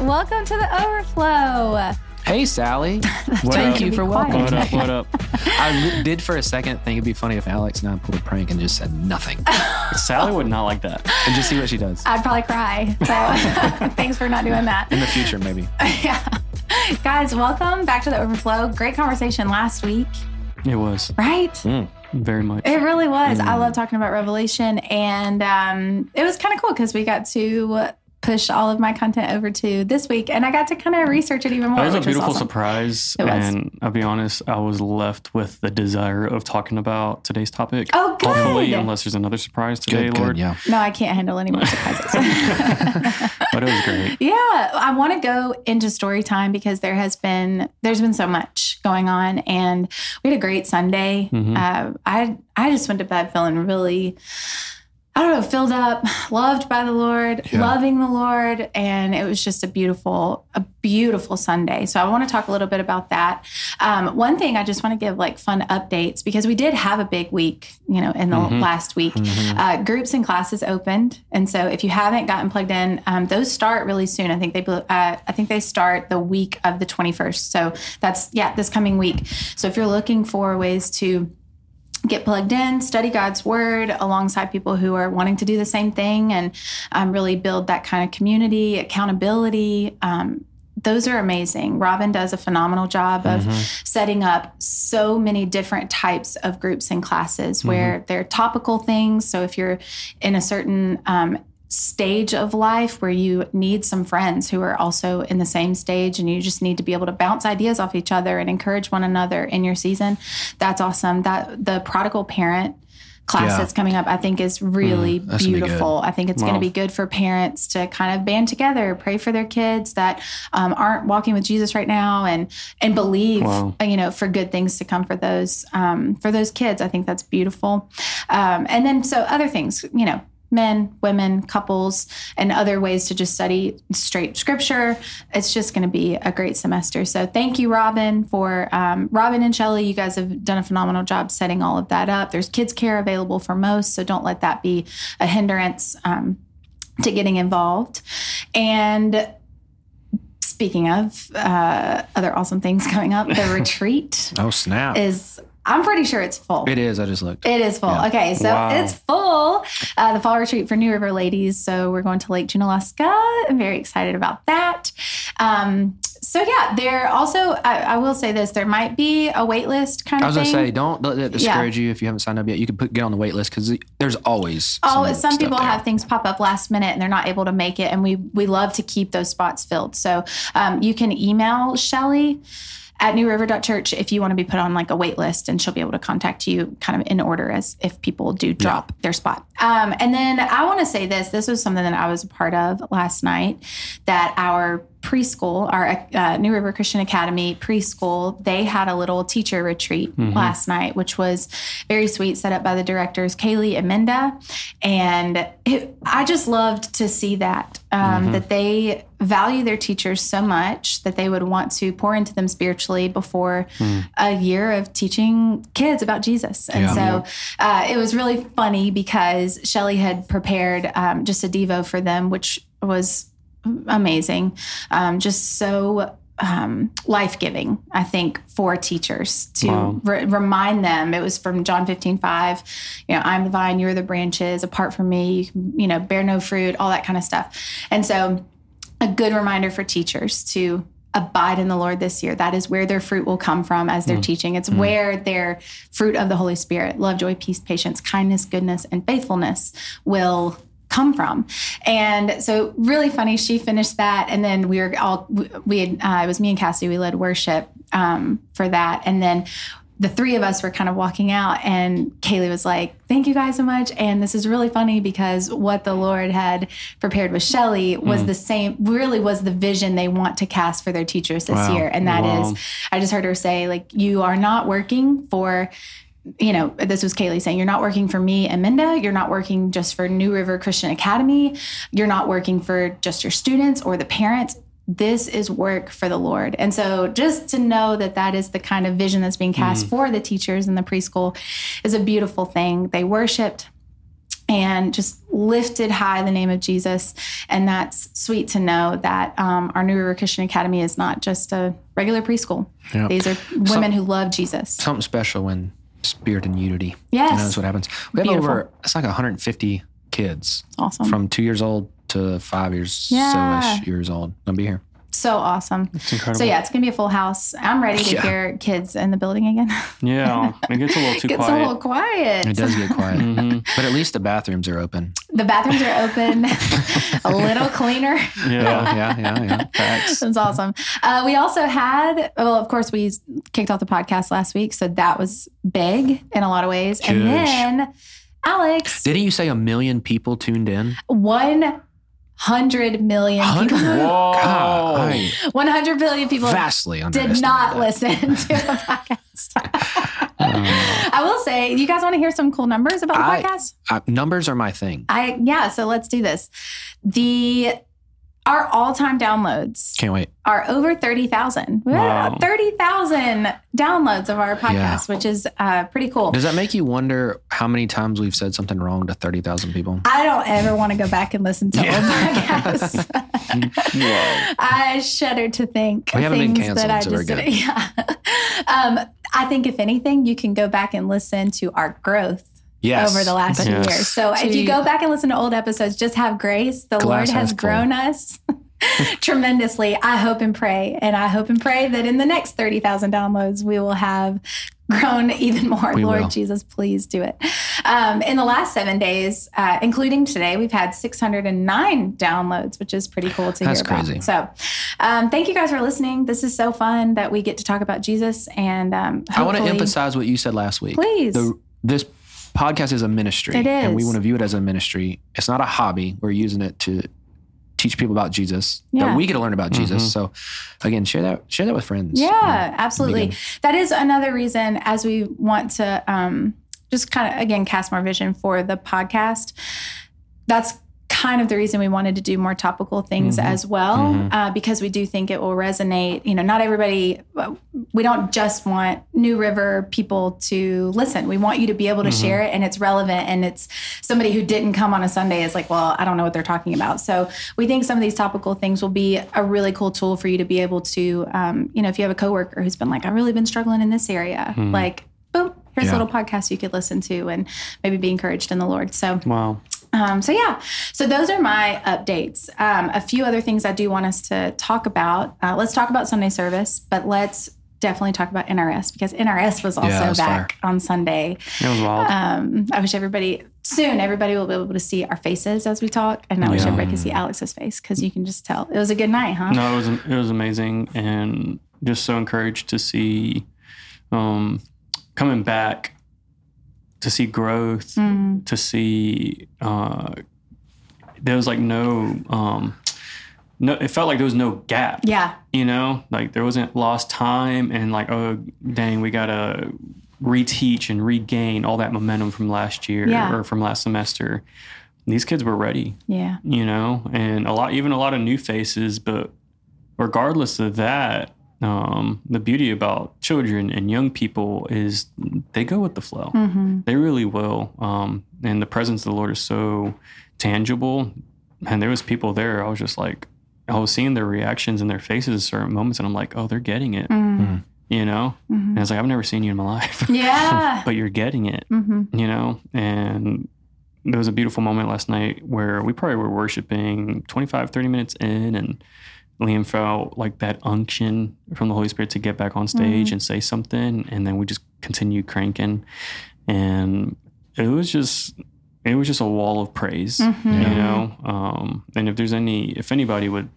Welcome to the overflow. Hey, Sally. Thank Thank you you for for welcoming What up? What up? I did for a second think it'd be funny if Alex and I pulled a prank and just said nothing Sally would not like that. and just see what she does. I'd probably cry. So thanks for not doing that. In the future, maybe. yeah. Guys, welcome back to the overflow. Great conversation last week, It was right? very much. It really was. Mm. I love talking about Revelation, and um, it was kind of cool because we got to push all of my content over to this week, and I got to kind of research it even more. That was a which beautiful awesome. surprise, It was. and I'll be honest, I was left with the desire of talking about today's topic. Oh, good. Hopefully, unless there's another surprise today, Good, Lord. good, yeah. No, I can't handle any more surprises. But it was great. Yeah, I want to go into story time because there has been there's been so much going on, and we had a great Sunday. Mhm. Uh, I I just went to bed feeling really. I don't know, filled up, loved by the Lord, Yeah. loving the Lord, and it was just a beautiful, a beautiful Sunday. So I want to talk a little bit about that. Um, one thing I just want to give like fun updates because we did have a big week, you know, in the Mhm. last week. Uh, groups and classes opened, and so if you haven't gotten plugged in, um, those start really soon. I think they, uh, I think they start the week of the twenty first. So that's yeah, this coming week. So if you're looking for ways to get plugged in, study God's word alongside people who are wanting to do the same thing and um, really build that kind of community, accountability. Um, those are amazing. Robin does a phenomenal job of setting up so many different types of groups and classes where they're topical things. So if you're in a certain um, stage of life where you need some friends who are also in the same stage and you just need to be able to bounce ideas off each other and encourage one another in your season. That's awesome. That the prodigal parent class Yeah. that's coming up i think is really be beautiful. I think it's going to be good for parents to kind of band together pray for their kids that um, aren't walking with jesus right now and and believe Wow. uh, you know for good things to come for those um, for those kids. I think that's beautiful. Um, and then so other things you know men women couples and other ways to just study straight scripture. It's just going to be a great semester. So thank you robin for um, robin and shelly you guys have done a phenomenal job setting all of that up. There's kids care available for most so don't let that be a hindrance um, to getting involved. And speaking of uh, other awesome things coming up the retreat Oh, snap. is i'm pretty sure it's full it is. I just looked. it is full. Yeah. Okay, so Wow. it's full. Uh, the fall retreat for New River ladies. So we're going to Lake Junaluska. I'm very excited about that. Um, so yeah, there also I, I will say this: there might be a wait list kind I of was thing. gonna say, don't let that discourage you if you haven't signed up yet. You can put get on the wait list because there's always. Oh, some, stuff people there. have things pop up last minute and they're not able to make it, and we we love to keep those spots filled. So um, you can email Shelly at newriver.church if you want to be put on like a wait list, and she'll be able to contact you kind of in order as if people do drop their spot. Um, and then I want to say this: this was something that I was a part of last night. That our preschool, our uh, New River Christian Academy preschool, they had a little teacher retreat last night, which was very sweet, set up by the directors Kaylee and Minda, and it, I just loved to see that um, that they value their teachers so much that they would want to pour into them spiritually before a year of teaching kids about Jesus, and Yeah. so uh, it was really funny because Shelly had prepared um, just a devo for them, which was amazing. Um, just so um, life giving, I think, for teachers to Wow. re- remind them. It was from John 15, 5. You know, I'm the vine, you're the branches. Apart from me, you, can, you know, bear no fruit, all that kind of stuff. And so, a good reminder for teachers to abide in the Lord this year. That is where their fruit will come from as they're teaching. It's where their fruit of the Holy Spirit, love, joy, peace, patience, kindness, goodness, and faithfulness will come from. And so really funny, she finished that. And then we were all, we had, uh, it was me and Cassie, we led worship um, for that. And then the three of us were kind of walking out and Kaylee was like, thank you guys so much. And this is really funny because what the Lord had prepared with Shelly was the same, really was the vision they want to cast for their teachers this Wow. year. And that is, Wow. I just heard her say, like, you are not working for you know, this was Kaylee saying, you're not working for me and Minda. You're not working just for New River Christian Academy. You're not working for just your students or the parents. This is work for the Lord. And so just to know that that is the kind of vision that's being cast for the teachers in the preschool is a beautiful thing. They worshiped and just lifted high the name of Jesus. And that's sweet to know that um, our New River Christian Academy is not just a regular preschool. Yeah. These are women who love Jesus. Something special when spirit and unity. Yes. You know, that's what happens. We have Beautiful. over, it's like 150 kids Awesome. from two years old to five years, Yeah. so-ish years old. Gonna be here. so awesome. It's incredible. So yeah, it's gonna be a full house. I'm ready to Yeah. hear kids in the building again. Yeah, it gets a little too Gets quiet. a little quiet. It does get quiet. Mhm. But at least the bathrooms are open. The bathrooms are open, a little cleaner. Yeah. yeah, yeah, yeah. Facts. That's awesome. Uh, we also had, well, of course, we kicked off the podcast last week, so that was big in a lot of ways. And Huge. then, Alex, Didn't you say a million people tuned in? One hundred million 100? people. Whoa, God, one hundred billion people vastly did not that. listen to the podcast. I will say, you guys want to hear some cool numbers about the I- podcast? uh, numbers are my thing. I yeah, so let's do this. The our all-time downloads Can't wait. are over 30,000. We Wow. have 30,000 downloads of our podcast, which is uh, pretty cool. Does that make you wonder how many times we've said something wrong to 30,000 people? I don't ever want to go back and listen to Yeah. old podcasts. I shudder to think We haven't been things that I so we're just good. did. Yeah. um, I think if anything, you can go back and listen to our growth Yes. over the last few Yes. years. So if you go back and listen to old episodes, just have grace. The Glass Lord has half grown us tremendously. I hope and pray. And I hope and pray that in the next 30,000 downloads, we will have grown even more. We Lord will. Jesus, please do it. Um, in the last seven days, uh, including today, we've had 609 downloads, which is pretty cool to That's hear about. crazy. So um, thank you guys for listening. This is so fun that we get to talk about Jesus. And um, I want to emphasize what you said last week. Please. The, this podcast is a ministry. It And we want to view it as a ministry. It's not a hobby. We're using it to teach people about Jesus. Yeah. That we get to learn about Jesus. So again, share that share that with friends. Yeah, absolutely. That is another reason as we want to um, just kind of again cast more vision for the podcast. That's kind of the reason we wanted to do more topical things mm-hmm. as well, mm-hmm. uh, because we do think it will resonate. You know, not everybody. Uh, we don't just want New River people to listen. We want you to be able to mm-hmm. share it, and it's relevant. And it's somebody who didn't come on a Sunday is like, well, I don't know what they're talking about. So we think some of these topical things will be a really cool tool for you to be able to, um, you know, if you have a coworker who's been like, I've really been struggling in this area, like, boom, here's Yeah. a little podcast you could listen to and maybe be encouraged in the Lord. So, Wow. Um, so yeah, so those are my updates. Um, a few other things I do want us to talk about. Uh, let's talk about Sunday service, but let's definitely talk about NRS because NRS was also that was back on Sunday. It was wild. Um, I wish everybody soon everybody will be able to see our faces as we talk, and I wish Yeah. everybody could see Alex's face because you can just tell it was a good night, huh? No, it was it was amazing, and just so encouraged to see um, coming back to see growth, Mm, to see uh, there was like no um, no. It felt like there was no gap. yeah, You know, like there wasn't lost time, and like oh dang, we gotta reteach and regain all that momentum from last year Yeah. or from last semester. These kids were ready yeah, you know, and a lot, even a lot of new faces. But regardless of that, um, the beauty about children and young people is they go with the flow. hmm They really will. Um, and the presence of the Lord is so tangible. And there was people there. I was just like, I was seeing their reactions and their faces at certain moments, and I'm like, oh, they're getting it. mm You know, and it's like I've never seen you in my life, yeah, but you're getting it hmm you know and there was a beautiful moment last night where we probably were worshiping 25 30 minutes in and liam felt like that unction from the holy spirit to get back on stage and say something and then we just continued cranking and it was just it was just a wall of praise Mhm. you know um, and if there's any if anybody would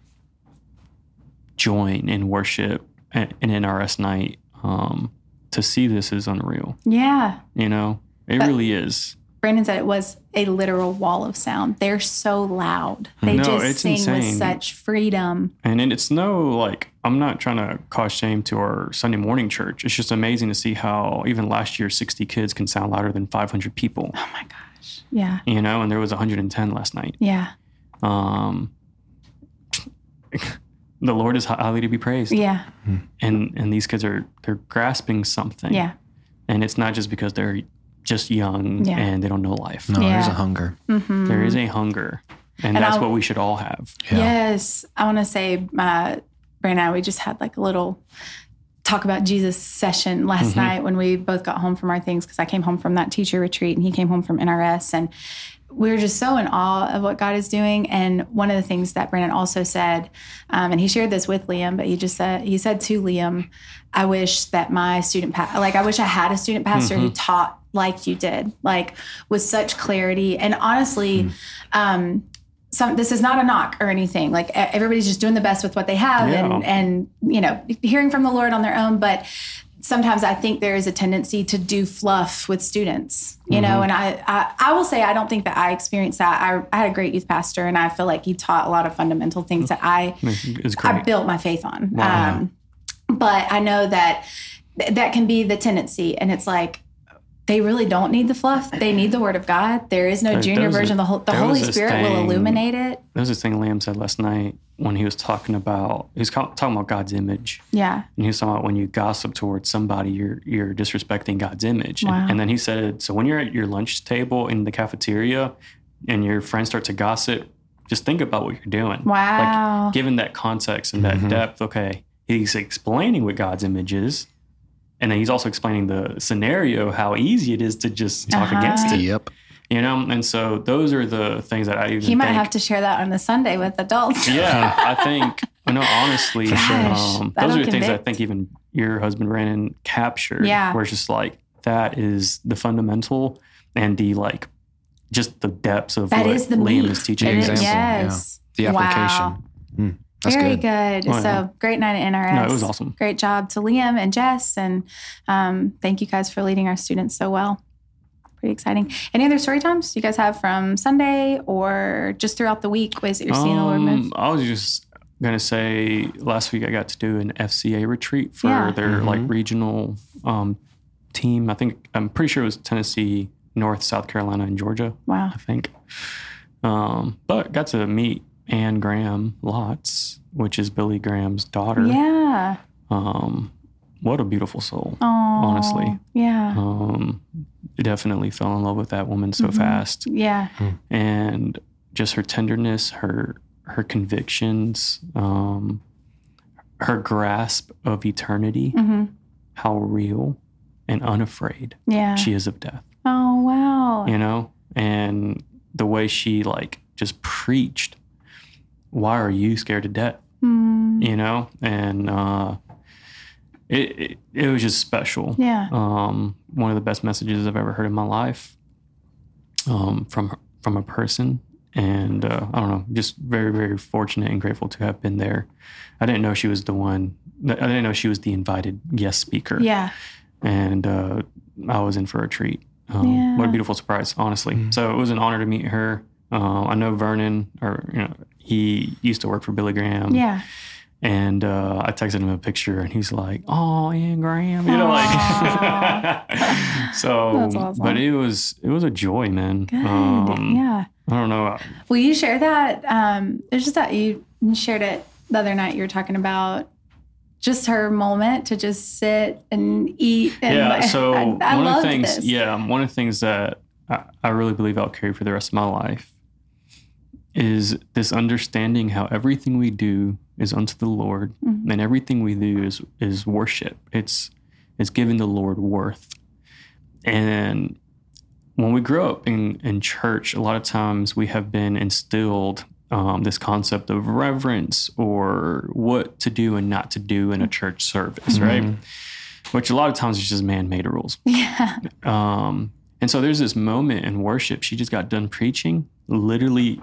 join in worship at an nrs night um, to see this is unreal yeah. you know, it But- really is. Brandon said it was a literal wall of sound. They're so loud. They No, just sing with such freedom. And it- it's no like, I'm not trying to cause shame to our Sunday morning church. It's just amazing to see how even last year, 60 kids can sound louder than 500 people, Oh my gosh. Yeah. you know, and there was 110 last night. Yeah. Um, the Lord is highly to be praised. Yeah. And, and these kids are, they're grasping something. Yeah. And it's not just because they're just young Yeah. and they don't know life. No, there's a hunger. There is a hunger, and, And that's I'll- what we should all have. Yeah. Yes. I want to say, uh, Brandon and I, we just had like a little talk about Jesus session last night when we both got home from our things because I came home from that teacher retreat and he came home from NRS. And we were just so in awe of what God is doing. And one of the things that Brandon also said, um, and he shared this with Liam, but he just said, he said to Liam, I wish that my student, pa- like, I wish I had a student pastor who taught like you did, like with such clarity. And honestly, um, some this is not a knock or anything. Like everybody's just doing the best with what they have Yeah. and and you know, hearing from the Lord on their own, but sometimes I think there is a tendency to do fluff with students, you know, and I, I I will say I don't think that I experienced that. I, I had a great youth pastor and I feel like he taught a lot of fundamental things that I I built my faith on. Wow. Um, but I know that th- that can be the tendency, and it's like they really don't need the fluff. They need the Word of God. There is no There- junior there was a- version. The, whole, the Holy this Spirit will illuminate it. There was this thing Liam said last night when he was talking about he was talking about God's image, Yeah. and he was talking about when you gossip towards somebody, you're you're disrespecting God's image. Wow. And, then he said, so when you're at your lunch table in the cafeteria, and your friends start to gossip, just think about what you're doing. Wow. Like given that context and that mm-hmm. depth, okay, he's explaining what God's image is. And then he's also explaining the scenario, how easy it is to just talk Uh-huh. against it. Yep. You know, and so those are the things that I even he might think, have to share that on the Sunday with adults. yeah, I think. You know, honestly, Gosh, um, those are the things I think even your husband Brandon captured. Yeah. where it's just like that is the fundamental and the like, just the depths of That what is the Liam meat. is teaching. It is- us. Example, yeah. yes. The Wow. application. Mm, that's Very good. good. Oh, yeah. So great night at NRS. No, it was awesome. Great job to Liam and Jess, and um, thank you guys for leading our students so well. Pretty exciting. Any other story times you guys have from Sunday or just throughout the week? Ways that you're seeing the Lord move? Um, I was just gonna say last week I got to do an FCA retreat for Yeah. their like regional um, team. I think I'm pretty sure it was Tennessee, North, South Carolina, and Georgia. Wow. I think. Um, but got to meet Anne Graham Lotz, which is Billy Graham's daughter. Yeah. Um, what a beautiful soul. Oh, Honestly. Yeah. Um, definitely fell in love with that woman so Mhm. fast Yeah. and just her tenderness, her her convictions, um, her grasp of eternity, hmm how real and unafraid Yeah. she is of death. oh, wow. You know, and the way she like just preached, "Why are you scared to death?" Mm, You know, and uh, it, it it was just special. yeah. um, one of the best messages I've ever heard in my life um, from from a person, and uh, I don't know, just very very fortunate and grateful to have been there. I didn't know she was the one. I didn't know she was the invited guest speaker, Yeah. and uh, I was in for a treat. Um, Yeah. What a beautiful surprise, honestly. So it was an honor to meet her. Uh, I know Vernon, or you know, he used to work for Billy Graham. Yeah. And uh, I texted him a picture, and he's like, "Oh, Ian Graham," you know, like. so, awesome. but it was it was a joy, man. Good. Um, yeah. I don't know. Will you share that? Um, it's just that you shared it the other night. You were talking about just her moment to just sit and eat. And yeah. So I, I one of the things, this. yeah, one of the things that I, I really believe I'll carry for the rest of my life is this understanding how everything we do is unto the Lord, Mhm. and everything we do is is worship. It's it's giving the Lord worth. And when we grow up in, in church, a lot of times we have been instilled um, this concept of reverence or what to do and not to do in a church service, right? Which a lot of times is just man made rules. Yeah. Um, and so there's this moment in worship. She just got done preaching, literally,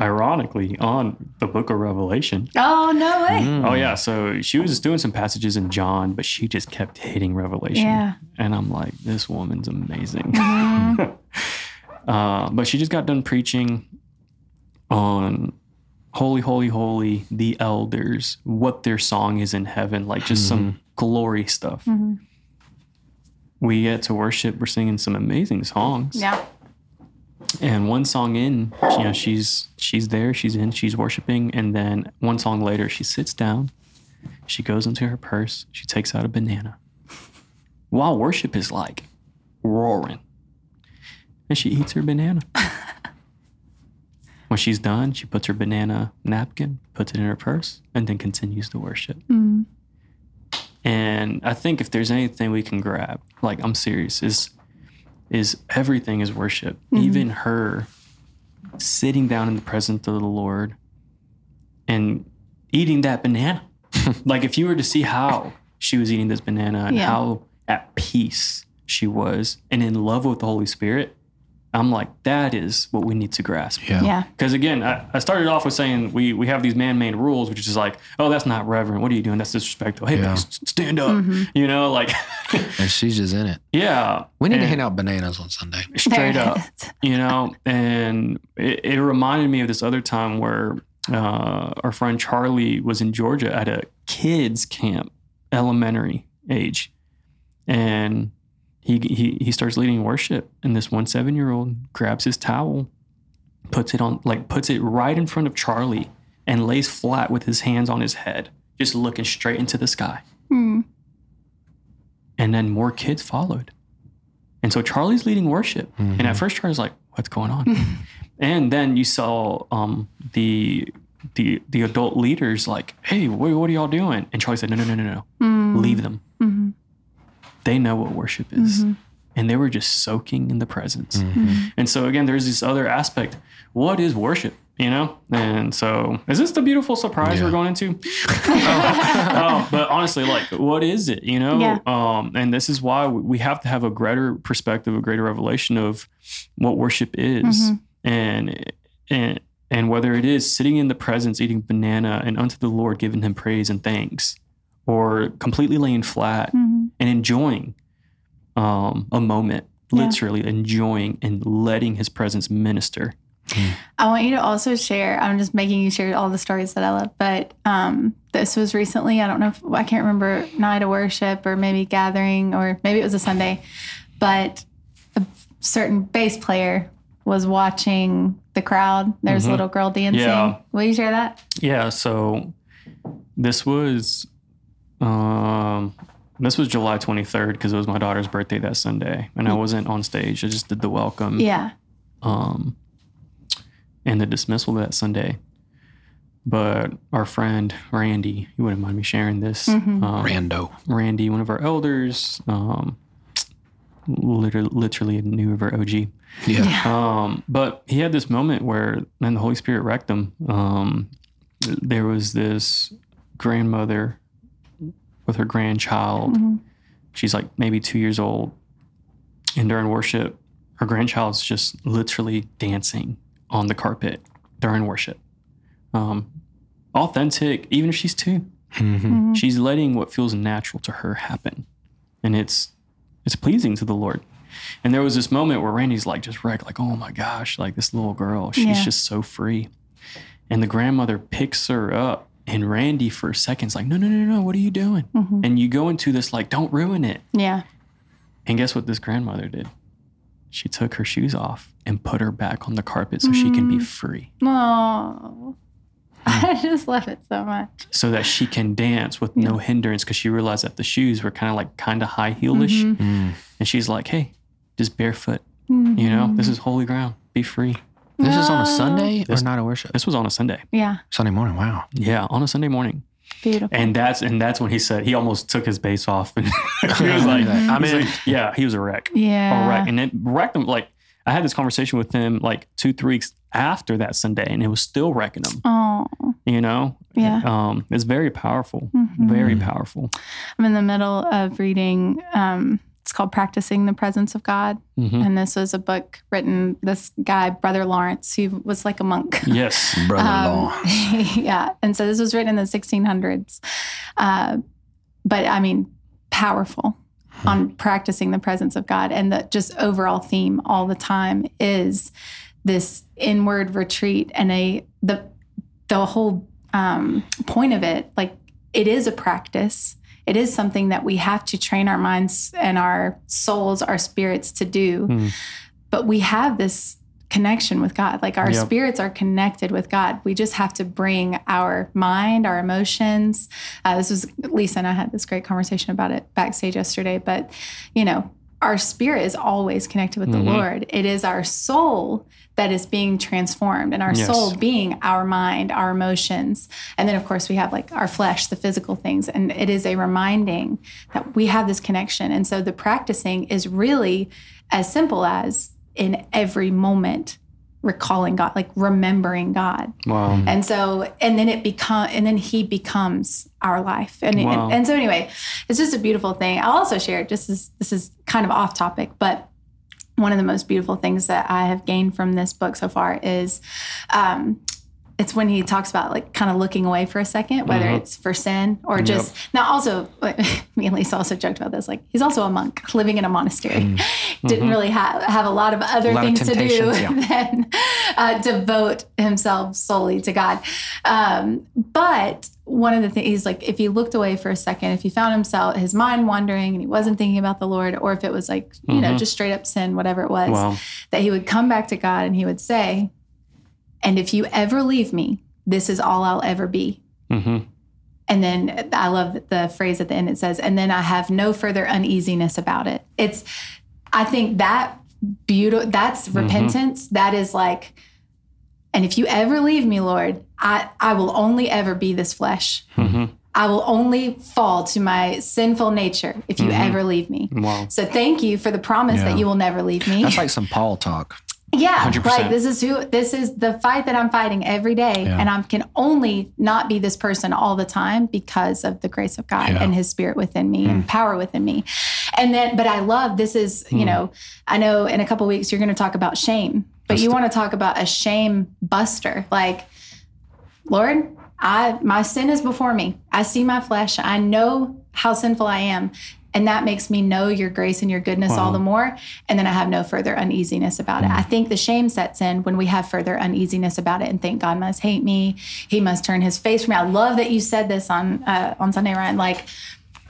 ironically, on the book of Revelation. Oh no way. Mm. Oh, yeah. So she was doing some passages in John, but she just kept hitting Revelation. Yeah. And I'm like, this woman's amazing. Mhm. uh, but she just got done preaching on holy, holy, holy, the elders, what their song is in heaven, like just some glory stuff. Mhm. We get to worship, we're singing some amazing songs. Yeah. And one song in, you know, she's she's there, she's in, she's worshiping, and then one song later, she sits down, she goes into her purse, she takes out a banana. While worship is like roaring, and she eats her banana. when she's done, she puts her banana napkin, puts it in her purse, and then continues to worship. Mm. And I think if there's anything we can grab, like I'm serious, is is everything is worship. Mm-hmm. Even her sitting down in the presence of the Lord and eating that banana. like if you were to see how she was eating this banana and Yeah. how at peace she was and in love with the Holy Spirit, I'm like, that is what we need to grasp. Yeah. Yeah. Because again, I, I started off with saying we we have these man-made rules, which is like, oh, that's not reverent. What are you doing? That's disrespectful. Hey, Yeah. s- stand up. You know, like, And she's just in it. yeah. We need to hand out bananas on Sunday. straight up, you know. And it, it reminded me of this other time where uh, our friend Charlie was in Georgia at a kids camp, elementary age, and he he he starts leading worship, and this one seven year old grabs his towel, puts it on like puts it right in front of Charlie, and lays flat with his hands on his head, just looking straight into the sky. Mm. And then more kids followed. And so Charlie's leading worship. And at first Charlie's like, what's going on? and then you saw um, the the the adult leaders like, hey, what, what are y'all doing? And Charlie said, no, no, no, no, no. Leave them. They know what worship is. And they were just soaking in the presence. And so again, there's this other aspect. What is worship? You know? And so is this the beautiful surprise Yeah. we're going into? oh, but honestly, like, what is it? You know? Yeah. Um, and this is why we have to have a greater perspective, a greater revelation of what worship is. And and and whether it is sitting in the presence, eating banana, and unto the Lord giving him praise and thanks, or completely laying flat Mhm. And enjoying um, a moment, Yeah. literally enjoying and letting his presence minister. I want you to also share. I'm just making you share all the stories that I love, but um, this was recently. I don't know if I can't remember night of worship or maybe gathering or maybe it was a Sunday, but a certain bass player was watching the crowd. There's a little girl dancing. Yeah. Will you share that? Yeah, so this was um this was July 23rd because it was my daughter's birthday that Sunday and I wasn't on stage. I just did the welcome Yeah. um and the dismissal that Sunday. But our friend Randy, you wouldn't mind me sharing this. Um, Rando. Randy, one of our elders, um, literally, literally a new of our OG. Yeah. Um, but he had this moment where, and the Holy Spirit wrecked him. Um, there was this grandmother with her grandchild. She's like maybe two years old. And during worship, her grandchild's just literally dancing on the carpet during worship. Um, authentic, even if she's 2 Mhm. She's letting what feels natural to her happen. And it's it's pleasing to the Lord. And there was this moment where Randy's like just wrecked, like, oh my gosh, like this little girl, she's Yeah. just so free. And the grandmother picks her up, and Randy for a second's like, no, no, no, no, what are you doing? Mm-hmm. And you go into this like, don't ruin it. Yeah. And guess what this grandmother did? She took her shoes off and put her back on the carpet so she can be mm. free. Oh, I just love it so much. So that she can dance with no hindrance because she realized that the shoes were kind of like kind of high heelish. Mm-hmm. Mm. And she's like, hey, just barefoot. Mm-hmm. You know, this is holy ground. Be free. This is on a Sunday or This- night of worship? This was on a Sunday. Yeah. Sunday morning. Wow. Yeah, on a Sunday morning. Beautiful. And that's and that's when he said he almost took his bass off and he was like, I'm he's in. like, yeah, he was a wreck. yeah. All right. And it wrecked him like I had this conversation with him like two, three weeks after that Sunday, and it was still wrecking him. Oh, You know? Yeah. Um, it's very powerful. Mhm. Very powerful. I'm in the middle of reading. Um, it's called Practicing the Presence of God. Mhm. And this was a book written, this guy, Brother Lawrence, who was like a monk. Yes. Brother Um, law. yeah. And so this was written in the 1600s. Uh, but I mean, powerful on practicing the presence of God. And the just overall theme all the time is this inward retreat and a, the, the whole um, point of it, like it is a practice. It is something that we have to train our minds and our souls, our spirits to do. Hmm. But we have this connection with God. Like our Yep. spirits are connected with God. We just have to bring our mind, our emotions. Uh, this was Lisa and I had this great conversation about it backstage yesterday. But you know, our spirit is always connected with Mm-hmm. the Lord. It is our soul that is being transformed, and our Yes. soul being our mind, our emotions. And then, of course, we have like our flesh, the physical things. And it is a reminding that we have this connection. And so the practicing is really as simple as in every moment recalling God, like remembering God. Wow. And so, and then it become, and then He becomes our life. And, Wow. and and so anyway, it's just a beautiful thing. I'll also share. Just as this is kind of off topic, but one of the most beautiful things that I have gained from this book so far is. Um, it's when he talks about like kind of looking away for a second, whether Mhm. it's for sin or just now. Also, me and Lisa also joked about this. Like he's also a monk living in a monastery. Didn't really have have a lot of other lot of things to do yeah. than uh, devote himself solely to God. Um, but one of the things he's like, if he looked away for a second, if he found himself his mind wandering and he wasn't thinking about the Lord, or if it was like you know Mhm. just straight up sin, whatever it was, Wow. that he would come back to God and he would say, "And if you ever leave me, this is all I'll ever be." hmm And then I love the phrase at the end. It says, "And then I have no further uneasiness about it." It's, I think that beautiful. That's repentance. That is like, and if you ever leave me, Lord, I I will only ever be this flesh. hmm I will only fall to my sinful nature if you ever leave me. Wow. So thank you for the promise Yeah. that you will never leave me. That's like some Paul talk. Yeah, 100%. like this is who this is the fight that I'm fighting every day, Yeah. and I can only not be this person all the time because of the grace of God Yeah. Hmm. and His Spirit within me and power within me. And then, but I love this is Hmm. you know I know in a couple weeks you're going to talk about shame, but you want to talk about a shame buster, like Lord, I my sin is before me. I see my flesh. I know how sinful I am. And that makes me know your grace and your goodness all the more. And then I have no further uneasiness about it. I think the shame sets in when we have further uneasiness about it and think God must hate me. He must turn his face from me. I love that you said this on uh, on Sunday, Ryan. Like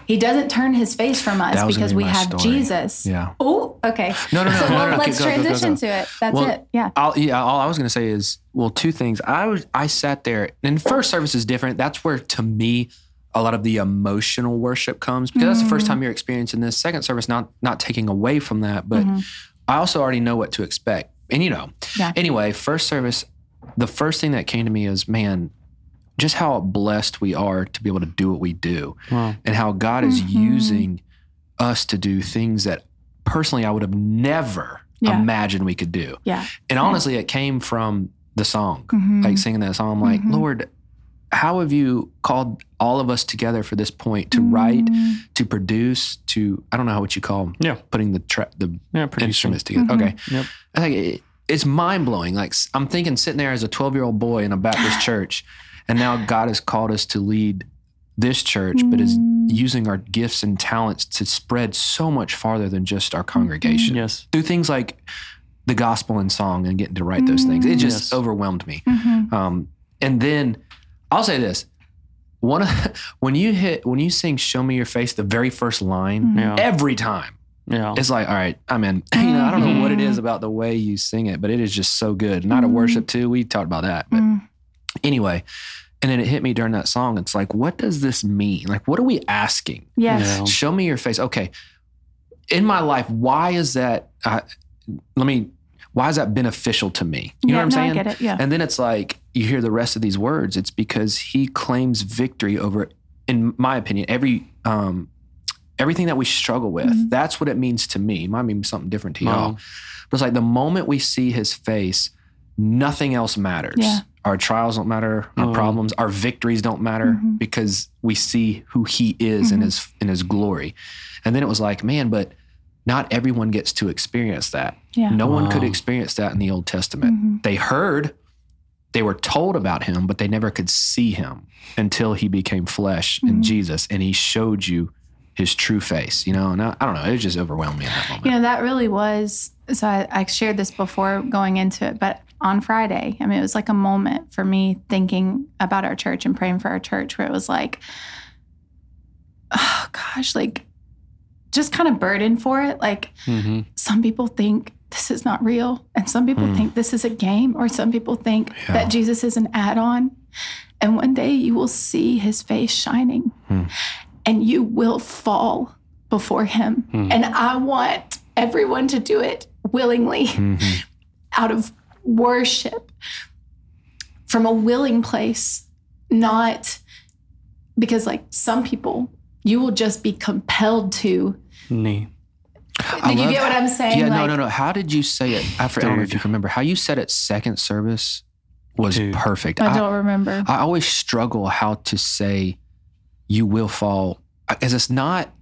he doesn't turn his face from us That was gonna because be we have story. Jesus. Yeah. Oh, okay. No, no, no, So no, well, no, let's go, go, go, transition go. to it. That's Well, it. Yeah. I'll, yeah, all I was going to say is, well, two things. I was, I sat there, and first service is different. That's where, to me, a lot of the emotional worship comes because that's the first time you're experiencing this. Second service, not not taking away from that, but I also already know what to expect, and you know. Yeah. Anyway, first service, the first thing that came to me is, man, just how blessed we are to be able to do what we do, Wow. and how God is Mm-hmm. using us to do things that personally I would have never Yeah. imagined we could do. Yeah. And honestly, it came from the song, Mhm. like singing that song. I'm like, Mhm. Lord, how have you called all of us together for this point to write, Mm. to produce, to I don't know what you call them, Yeah. putting the tra- the Yeah. Producing. instruments together. Mhm. Okay, Yep. I think it, it's mind blowing. Like I'm thinking, sitting there as a 12 year old boy in a Baptist church, and now God has called us to lead this church, but is Mm. using our gifts and talents to spread so much farther than just our congregation Yes. do things like the gospel and song and getting to write those things. It just Yes. overwhelmed me. Mhm. Um, and then I'll say this: one of, when you hit when you sing "Show Me Your Face," the very first line, Yeah. every time Yeah. it's like, all right, I'm in. You know, I don't know what it is about the way you sing it, but it is just so good. Not a worship too. We talked about that, but Mm. anyway. And then it hit me during that song. It's like, what does this mean? Like, what are we asking? Yes. Yeah. show me your face okay in my life why is that uh, let me why is that beneficial to me you know Yeah, what i'm no, I saying get it, yeah. and then it's like you hear the rest of these words it's because he claims victory over in my opinion every um everything that we struggle with Mm-hmm. that's what it means to me it might mean something different to y'all but it's like the moment we see his face nothing else matters Yeah. our trials don't matter our Mm. problems our victories don't matter Mhm. because we see who he is in Mhm. his in his glory and then it was like man but not everyone gets to experience that Yeah. no one could experience that in the old testament Mhm. they heard they were told about him but they never could see him until he became flesh in Mhm. jesus and he showed you his true face you know and i, I don't know it just overwhelmed me in that moment You know, that really was. So I, I shared this before going into it, but on Friday, I mean, it was like a moment for me thinking about our church and praying for our church where it was like, oh gosh, like just kind of burden for it. Like hmm some people think this is not real, and some people Hmm. think this is a game, or some people think Yeah. that Jesus is an add on. And one day you will see his face shining Hmm. and you will fall before him. Hmm. And I want everyone to do it willingly Mhm. out of worship from a willing place, not because, like, some people, you will just be compelled to. Knee. I you get what I'm saying? Yeah, no, Like, no, no. How did you say it? I, for- I don't know if you can remember. How you said it second service was Dude. perfect. I I, don't remember. I always struggle how to say you will fall as it's not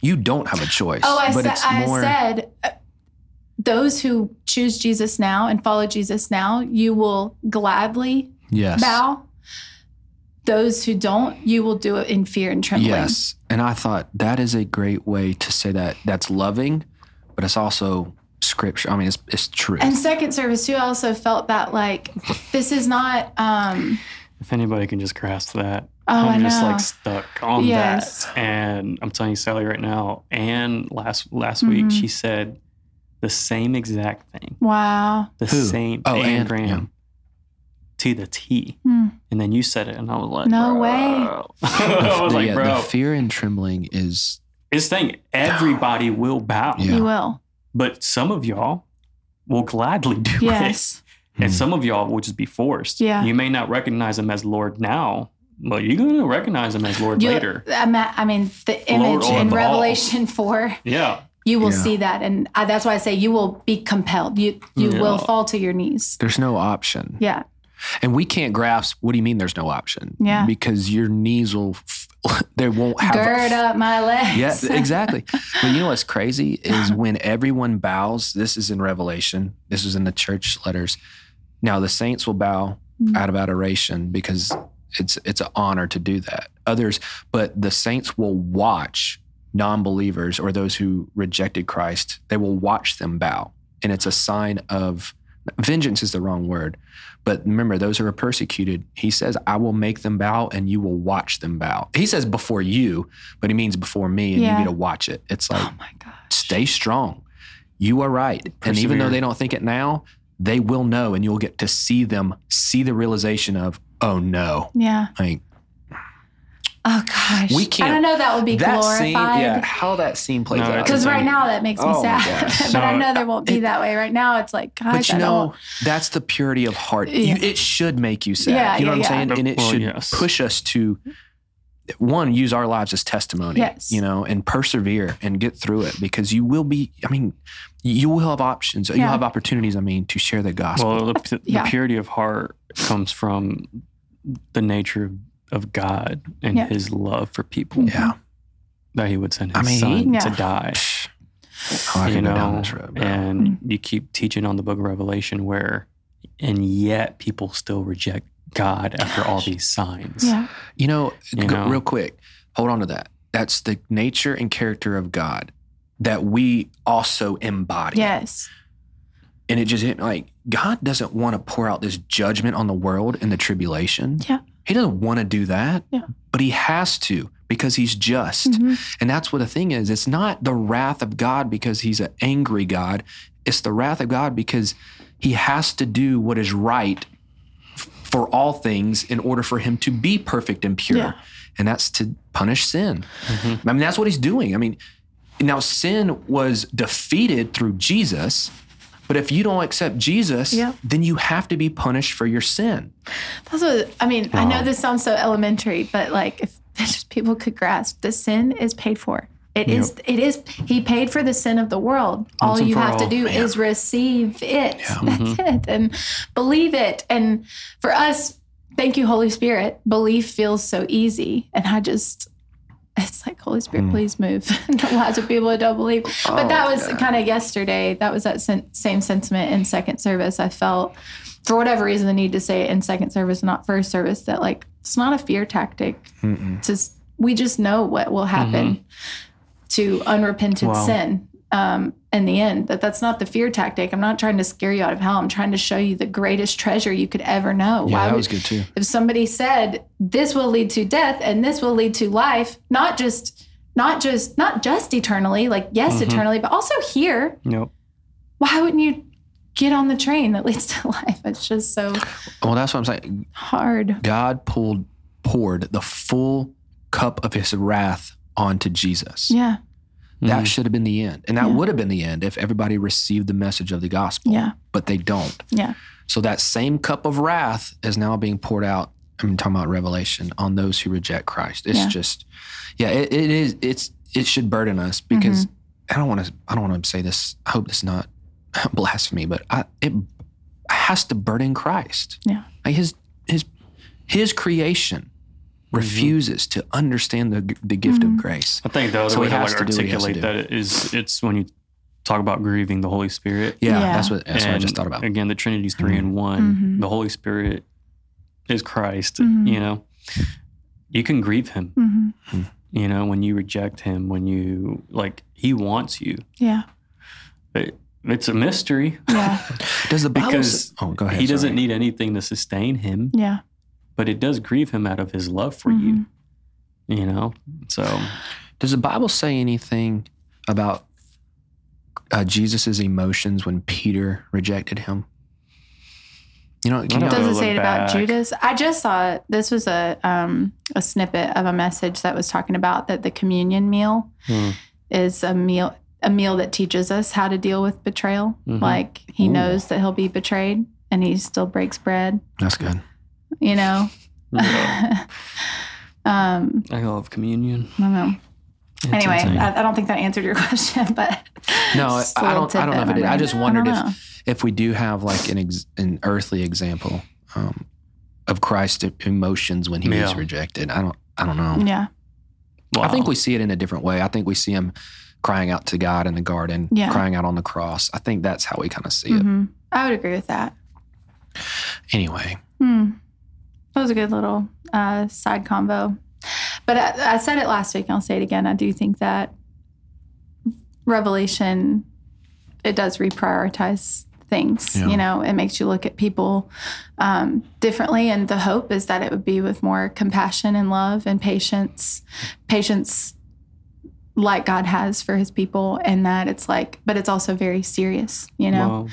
you don't have a choice. Oh, I but said, it's I more said, uh, those who choose Jesus now and follow Jesus now, you will gladly yes. bow. Those who don't, you will do it in fear and trembling. Yes. And I thought that is a great way to say that that's loving, but it's also scripture. I mean, it's it's true. And second service too, I also felt that like this is not. um If anybody can just grasp that. Oh, I'm I just know. like stuck on Yes. that. And I'm telling you, Sally, right now, and last last Mhm. week, she said the same exact thing. Wow. The Who? same. Oh, Ann Ann, Graham. Yeah. To the T. Hmm. And then you said it, and I was like, No bro. way. I was The- like, yeah, bro, the fear and trembling is this thing, everybody will bow. Yeah. You will. But some of y'all will gladly do it. Yes. And Hmm. some of y'all will just be forced. Yeah. You may not recognize him as Lord now, but you're going to recognize him as Lord You- later. I'm at- I mean, the image over in all. Revelation 4, Yeah. you will Yeah. see that. And I, that's why I say you will be compelled. You you will fall to your knees. there's no option. Yeah. And we can't grasp what do you mean there's no option? Yeah. Because your knees will they won't have Gird up my legs. Yeah, exactly. but you know what's crazy is when everyone bows, this is in Revelation, this is in the church letters. Now the saints will bow Mhm. out of adoration because it's it's an honor to do that. Others, but the saints will watch non-believers or those who rejected Christ, they will watch them bow. And it's a sign of vengeance is the wrong word. But remember, those who are persecuted, he says, I will make them bow and you will watch them bow. He says before you, but he means before me and Yeah. you get to watch it. It's oh like, Oh my God. stay strong. You are right. And even though they don't think it now, they will know and you'll get to see them see the realization of, oh no. Yeah. Like Oh gosh. We can't- I don't know that would be that scene, yeah, how that scene plays No, out. Because right now that makes me Oh sad. gosh. but I know there won't be it- that way. Right now it's like, gosh, But you I know, don't. that's the purity of heart. Yeah. You, it should make you sad. Yeah, you know yeah, what I'm yeah. saying? And it Well, should yes. push us to one, use our lives as testimony. Yes. You know, and persevere and get through it because you will be, I mean, you will have options. You'll have opportunities, I mean, to share the gospel. Well, the, the Yeah. purity of heart comes from the nature of God and Yeah. his love for people yeah. that he would send his I mean, son he- to Yeah. die. Oh, you know, down this road. bro. and you keep teaching on the book of Revelation where, and yet people still reject God after all these signs. Yeah. You know, You go- know? real quick, hold on to that. That's the nature and character of God that we also embody. Yes. And it just hit like God doesn't want to pour out this judgment on the world in the tribulation. Yeah. He doesn't want to do that. Yeah. But he has to because he's just. Mhm. And that's what the thing is. It's not the wrath of God because he's an angry God. It's the wrath of God because he has to do what is right for all things in order for him to be perfect and pure. Yeah. And that's to punish sin. Mhm. I mean, that's what he's doing. I mean, now sin was defeated through Jesus. But if you don't accept Jesus, then you have to be punished for your sin. That's what I mean. I know this sounds so elementary, but like if just people could grasp, the sin is paid for. It is. It is. He paid for the sin of the world. all you have to do Man. is receive it. Yeah. That's mm-hmm. it, and believe it. And for us, thank you, Holy Spirit. Belief feels so easy, and I just. It's like Holy Spirit, Mm. please move Lots of people don't believe. But Oh, that was God. kind of yesterday. That was that sen- same sentiment in second service. I felt, for whatever reason, the need to say it in second service, not first service. That like it's not a fear tactic. Just we just know what will happen to unrepentant Wow. sin. Um, in the end, that that's not the fear tactic. I'm not trying to scare you out of hell. I'm trying to show you the greatest treasure you could ever know. Yeah, that would- was good too. if somebody said this will lead to death and this will lead to life not just not just not just eternally like yes Mhm. eternally but also here nope. why wouldn't you get on the train that leads to life it's just so Well, that's what I'm saying. hard God pulled poured the full cup of his wrath onto Jesus. yeah That should have been the end. And that Yeah. would have been the end if everybody received the message of the gospel. Yeah. But they don't. Yeah. So that same cup of wrath is now being poured out. I'm talking about Revelation on those who reject Christ. It's Yeah. just, yeah, it, it is. It's it should burden us because Mm-hmm. I don't want to. I don't want to say this. I hope this is not blasphemy, but I, it has to burden Christ. Yeah. Like his his his creation refuses to understand the the gift Mm-hmm. of grace. I think the other So way he to has like to do what he has to articulate that is it's when you talk about grieving the Holy Spirit. Yeah, Yeah. that's what that's what I just thought about. Again, the Trinity's 3 in one. Mhm. The Holy Spirit is Christ. Mhm. You know, you can grieve Him. You know, when you reject Him, when you like, He wants you. Yeah. It, it's a mystery Yeah. Does the Bible? because s- oh, go ahead. He doesn't need anything to sustain Him, Yeah. But it does grieve Him out of His love for Mhm. you. You know, so Does the Bible say anything about uh, Jesus' emotions when Peter rejected him? You know, can I you don't Does it say it look about. Judas? I just saw it. This was a um, a snippet of a message that was talking about that the communion meal Hmm. is a meal a meal that teaches us how to deal with betrayal. Mhm. Like he Ooh. knows that he'll be betrayed and he still breaks bread. That's good. You know. yeah, um, I love communion. I don't know. It's anyway. I, I don't think that answered your question, but No, I- just a I little don't- I don't know if it did. I just wondered don't if- If we do have like an ex- an earthly example um, of Christ's emotions when he was rejected, I don't. I don't know. Yeah. I think we see it in a different way. I think we see him crying out to God in the garden, Yeah. crying out on the cross. I think that's how we kind of see it. hmm I would agree with that. Anyway, Hmm. That was a good little uh, side combo. But I, I said it last week, and I'll say it again. I do think that Revelation it does reprioritize things. Yeah. You know, it makes you look at people um, differently, and the hope is that it would be with more compassion and love and patience, patience like God has for His people, and that it's like, but it's also very serious. You know, Wow.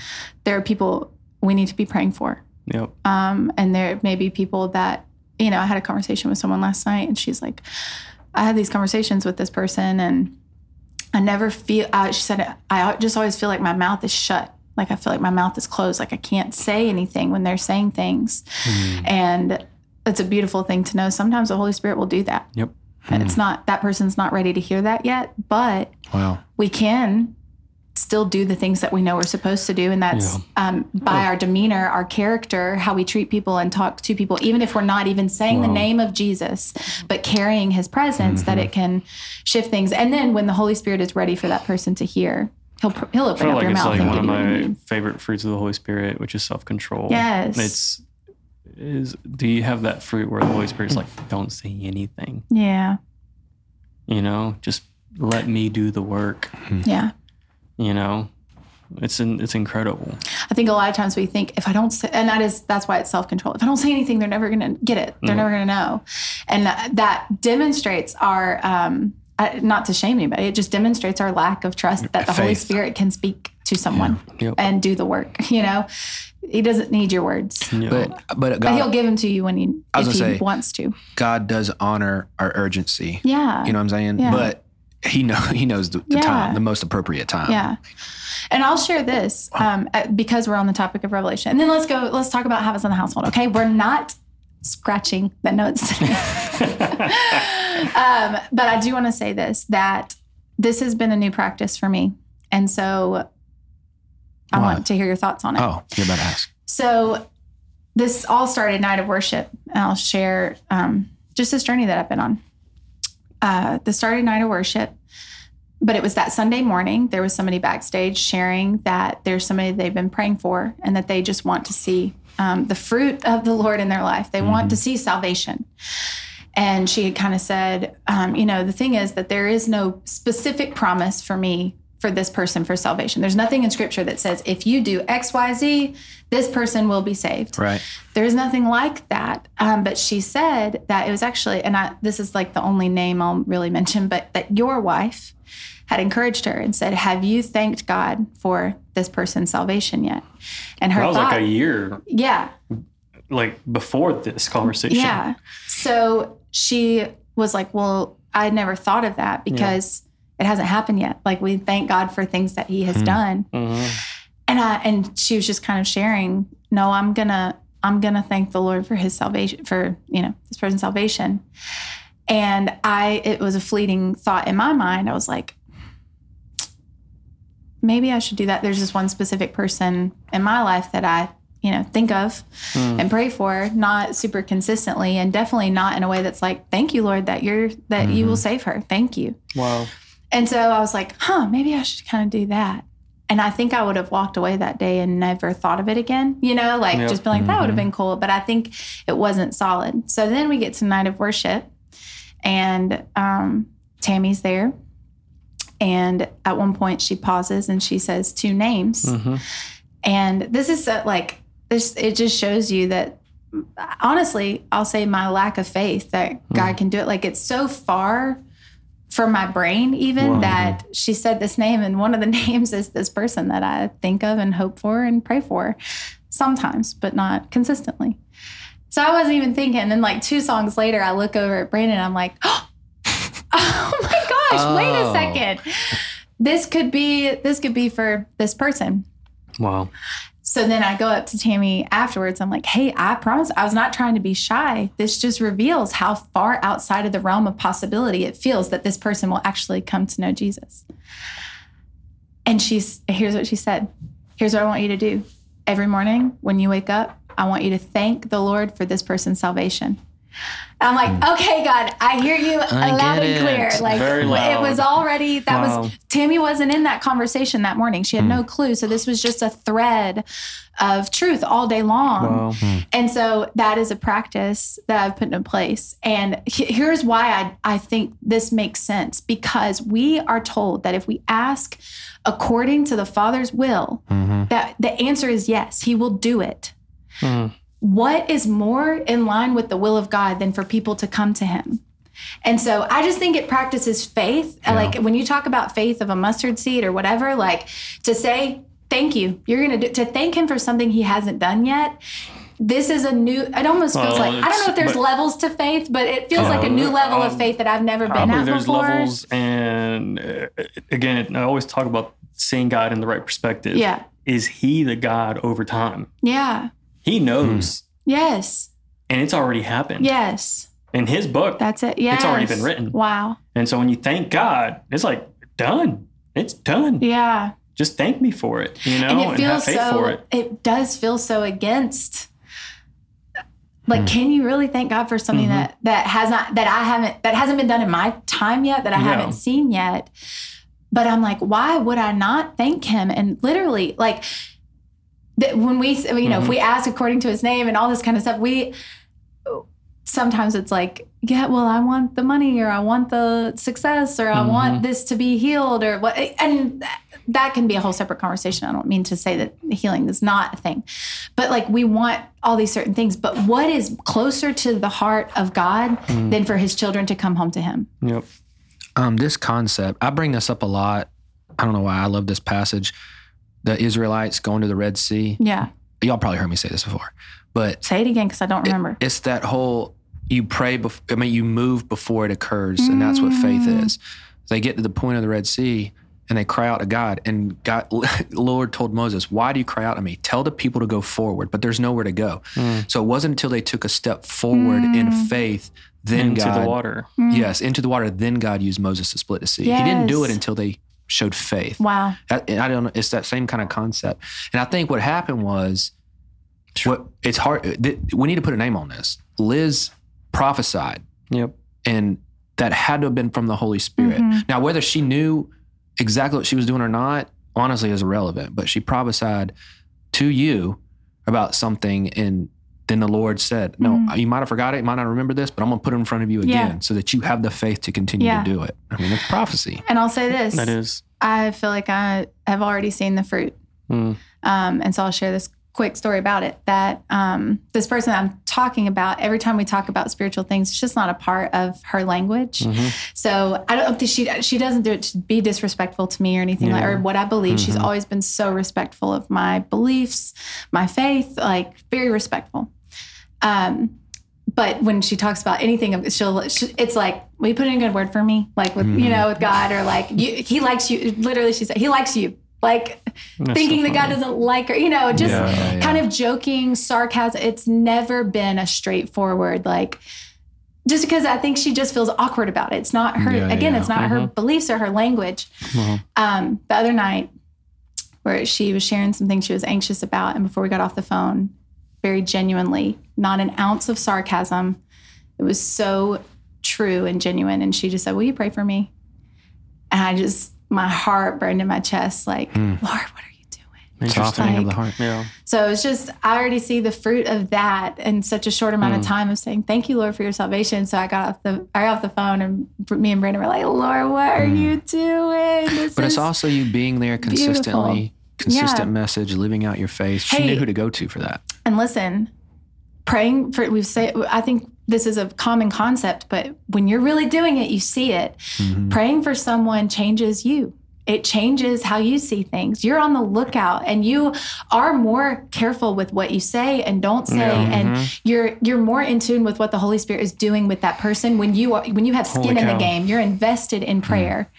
there are people we need to be praying for. Yep. Um, and there may be people that, you know, I had a conversation with someone last night and she's like, I had these conversations with this person and I never feel, uh, she said, I just always feel like my mouth is shut. Like I feel like my mouth is closed. Like I can't say anything when they're saying things. And it's a beautiful thing to know. Sometimes the Holy Spirit will do that. Yep. And it's not, that person's not ready to hear that yet, but wow. we can still do the things that we know we're supposed to do and that's Yeah. um, by our demeanor our character how we treat people and talk to people even if we're not even saying the name of jesus but carrying his presence that it can shift things and then when the holy spirit is ready for that person to hear he'll he'll I open feel up like your it's mouth like and one of you what you my favorite fruits of the Holy Spirit, which is self control. Yes. It's is do you have that fruit where the Holy Spirit's like, don't say anything? yeah You know, just let me do the work. yeah You know, it's in, it's incredible. I think a lot of times we think if I don't say, and that is that's why it's self control. If I don't say anything, they're never going to get it. They're Mhm. never going to know, and that, that demonstrates our um, I, not to shame anybody. It just demonstrates our lack of trust that the Holy Spirit can speak to someone Yep. and do the work. You know, He doesn't need your words, Yeah. But but but He'll give them to you when he if he say- wants to. God does honor our urgency. Yeah, You know what I'm saying? Yeah. But he know he knows the, the Yeah. time, the most appropriate time. Yeah. And I'll share this um, because we're on the topic of Revelation. And then let's go, let's talk about habits in the household. Okay. We're not scratching the notes um, but I do want to say this that this has been a new practice for me. And so I Why? want to hear your thoughts on it. Oh, you're about to ask. So this all started night of worship, and I'll share um, just this journey that I've been on. Uh, the started night of worship, but it was that Sunday morning. There was somebody backstage sharing that there's somebody they've been praying for, and that they just want to see um, the fruit of the Lord in their life. They want to see salvation. And she had kind of said, um, you know, the thing is that there is no specific promise for me for this person for salvation. There's nothing in scripture that says if you do X, Y, Z, this person will be saved. Right. There's nothing like that. Um, but she said that it was actually, and I, this is like the only name I'll really mention, but that your wife had encouraged her and said, Have you thanked God for this person's salvation yet? And her that was thought, like a year, yeah, like before this conversation. yeah. So she was like, Well, I never thought of that because It hasn't happened yet. Like we thank God for things that He has done. Mhm. And I and she was just kind of sharing, no, I'm gonna I'm gonna thank the Lord for his salvation for, you know, this person's salvation. And I it was a fleeting thought in my mind. I was like, maybe I should do that. There's this one specific person in my life that I, you know, think of Mm. and pray for, not super consistently and definitely not in a way that's like, thank you, Lord, that you're that you will save her. Thank you. Wow. And so I was like, huh, maybe I should kind of do that. And I think I would have walked away that day and never thought of it again, you know, like Yep. just been like, that would have been cool. But I think it wasn't solid. So then we get to night of worship and um, Tammy's there. And at one point she pauses and she says two names. Mhm. And this is uh, like, this, it just shows you that honestly, I'll say my lack of faith that God can do it. Like it's so far from my brain, even Wow. that she said this name, and one of the names is this person that I think of and hope for and pray for sometimes, but not consistently. So I wasn't even thinking. And then, like two songs later, I look over at Brandon. I'm like, oh my gosh, wait a Oh. second. This could be this could be for this person. Wow. So then I go up to Tammy afterwards. I'm like, hey, I promise I was not trying to be shy. This just reveals how far outside of the realm of possibility it feels that this person will actually come to know Jesus. And she's, here's what she said Here's what I want you to do. Every morning when you wake up, I want you to thank the Lord for this person's salvation. I'm like, hmm. okay, God, I hear you I loud and clear. it. Like it was already that Wow. was Tammy wasn't in that conversation that morning. She had no hmm. clue. So this was just a thread of truth all day long. Wow. Hmm. And so that is a practice that I've put in place. And here's why I, I think this makes sense because we are told that if we ask according to the Father's will, mm-hmm. that the answer is yes, He will do it. Mhm. What is more in line with the will of God than for people to come to Him? And so I just think it practices faith. Like when you talk about faith of a mustard seed or whatever, like to say, thank you, you're going to do, to thank him for something he hasn't done yet. This is a new, it almost feels Well, like, I don't know if there's but- levels to faith, but it feels like a new Yeah, level of um, faith that I've never been at there's before. levels, and uh, again, I always talk about seeing God in the right perspective. Yeah. Is He the God over time? Yeah. He knows, Yes. and it's already happened. Yes. In His book, That's it. Yes. It's already been written. Wow. and so when you thank God, it's like done. It's done. Yeah. Just thank me for it, you know, and and, it feels have faith so for it. It does feel so against like Hmm. can you really thank god for something Mhm. that that has not that i haven't that hasn't been done in my time yet that i Yeah. haven't seen yet but i'm like why would i not thank him and literally like that when we you know if Mhm. we ask according to his name and all this kind of stuff we sometimes it's like yeah well i want the money or i want the success or i want Mhm. this to be healed or what and that can be a whole separate conversation i don't mean to say that healing is not a thing but like we want all these certain things but what is closer to the heart of god than for his children to come home to him Yep. um, this concept, I bring this up a lot. I don't know why I love this passage. The Israelites going to the Red Sea. yeah Y'all probably heard me say this before, but say it again because i don't remember it's that whole you pray before, I mean, you move before it occurs, and that's what faith Mm. is. They get to the point of the Red Sea and they cry out to God, and God, Lord told Moses, "Why do you cry out to me? Tell the people to go forward, but there's nowhere to go." Mm. So it wasn't until they took a step forward in Mm. faith, then Into God the water. Yes, into the water. Then God used Moses to split the sea. He didn't do it until they showed faith. wow That- and I don't know. It's that same kind of concept. And I think what happened was, what it's hard. th- We need to put a name on this. Liz prophesied, Yep. and that had to have been from the Holy Spirit. Mhm. Now, whether she knew exactly what she was doing or not, honestly, is irrelevant. But she prophesied to you about something, and then the Lord said, "No, Mhm. you might have forgot it, you might not remember this, but I'm going to put it in front of you again, Yeah. so that you have the faith to continue Yeah. to do it." I mean, it's prophecy. and i'll say this That is. i feel like i have already seen the fruit Mm. Um, and so I'll share this quick story about it that um, this person I'm talking about, every time we talk about spiritual things, it's just not a part of her language. Mhm. So I don't think she she doesn't do it to be disrespectful to me or anything like Yeah. or what I believe. She's Mhm. always been so respectful of my beliefs, my faith, like very respectful. Um, but when she talks about anything, she'll, she, it's like, will you put in a good word for me? Like with, you know, with God or like, you, he likes you. Literally, she said, he likes you. Like That's thinking so that God doesn't like her, you know, just Yeah, yeah, yeah. kind of joking, sarcasm. It's never been a straightforward, like, just because I think she just feels awkward about it. It's not her, Yeah, again, it's not her Mhm. beliefs or her language. Well, Um, the other night, where she was sharing some things she was anxious about, and before we got off the phone, very genuinely, not an ounce of sarcasm. It was so true and genuine. And she just said, Will you pray for me? And I just, my heart burned in my chest, like, hmm. Lord, what are you doing? Softening of the heart. yeah. So it's just, I already see the fruit of that in such a short amount of hmm. time of saying, Thank you, Lord, for your salvation. So I got off the I got off the phone and me and Brandon were like, Lord, what are hmm. you doing? This But it's also you being there consistently, consistent Yeah. message, living out your faith. She Hey. knew who to go to for that. And listen, praying for we've said I think this is a common concept, but when you're really doing it, you see it. Mm-hmm. Praying for someone changes you. It changes how you see things. You're on the lookout and you are more careful with what you say and don't say Yeah. and you're you're more in tune with what the Holy Spirit is doing with that person when you are when you have skin Holy in the game. You're invested in prayer.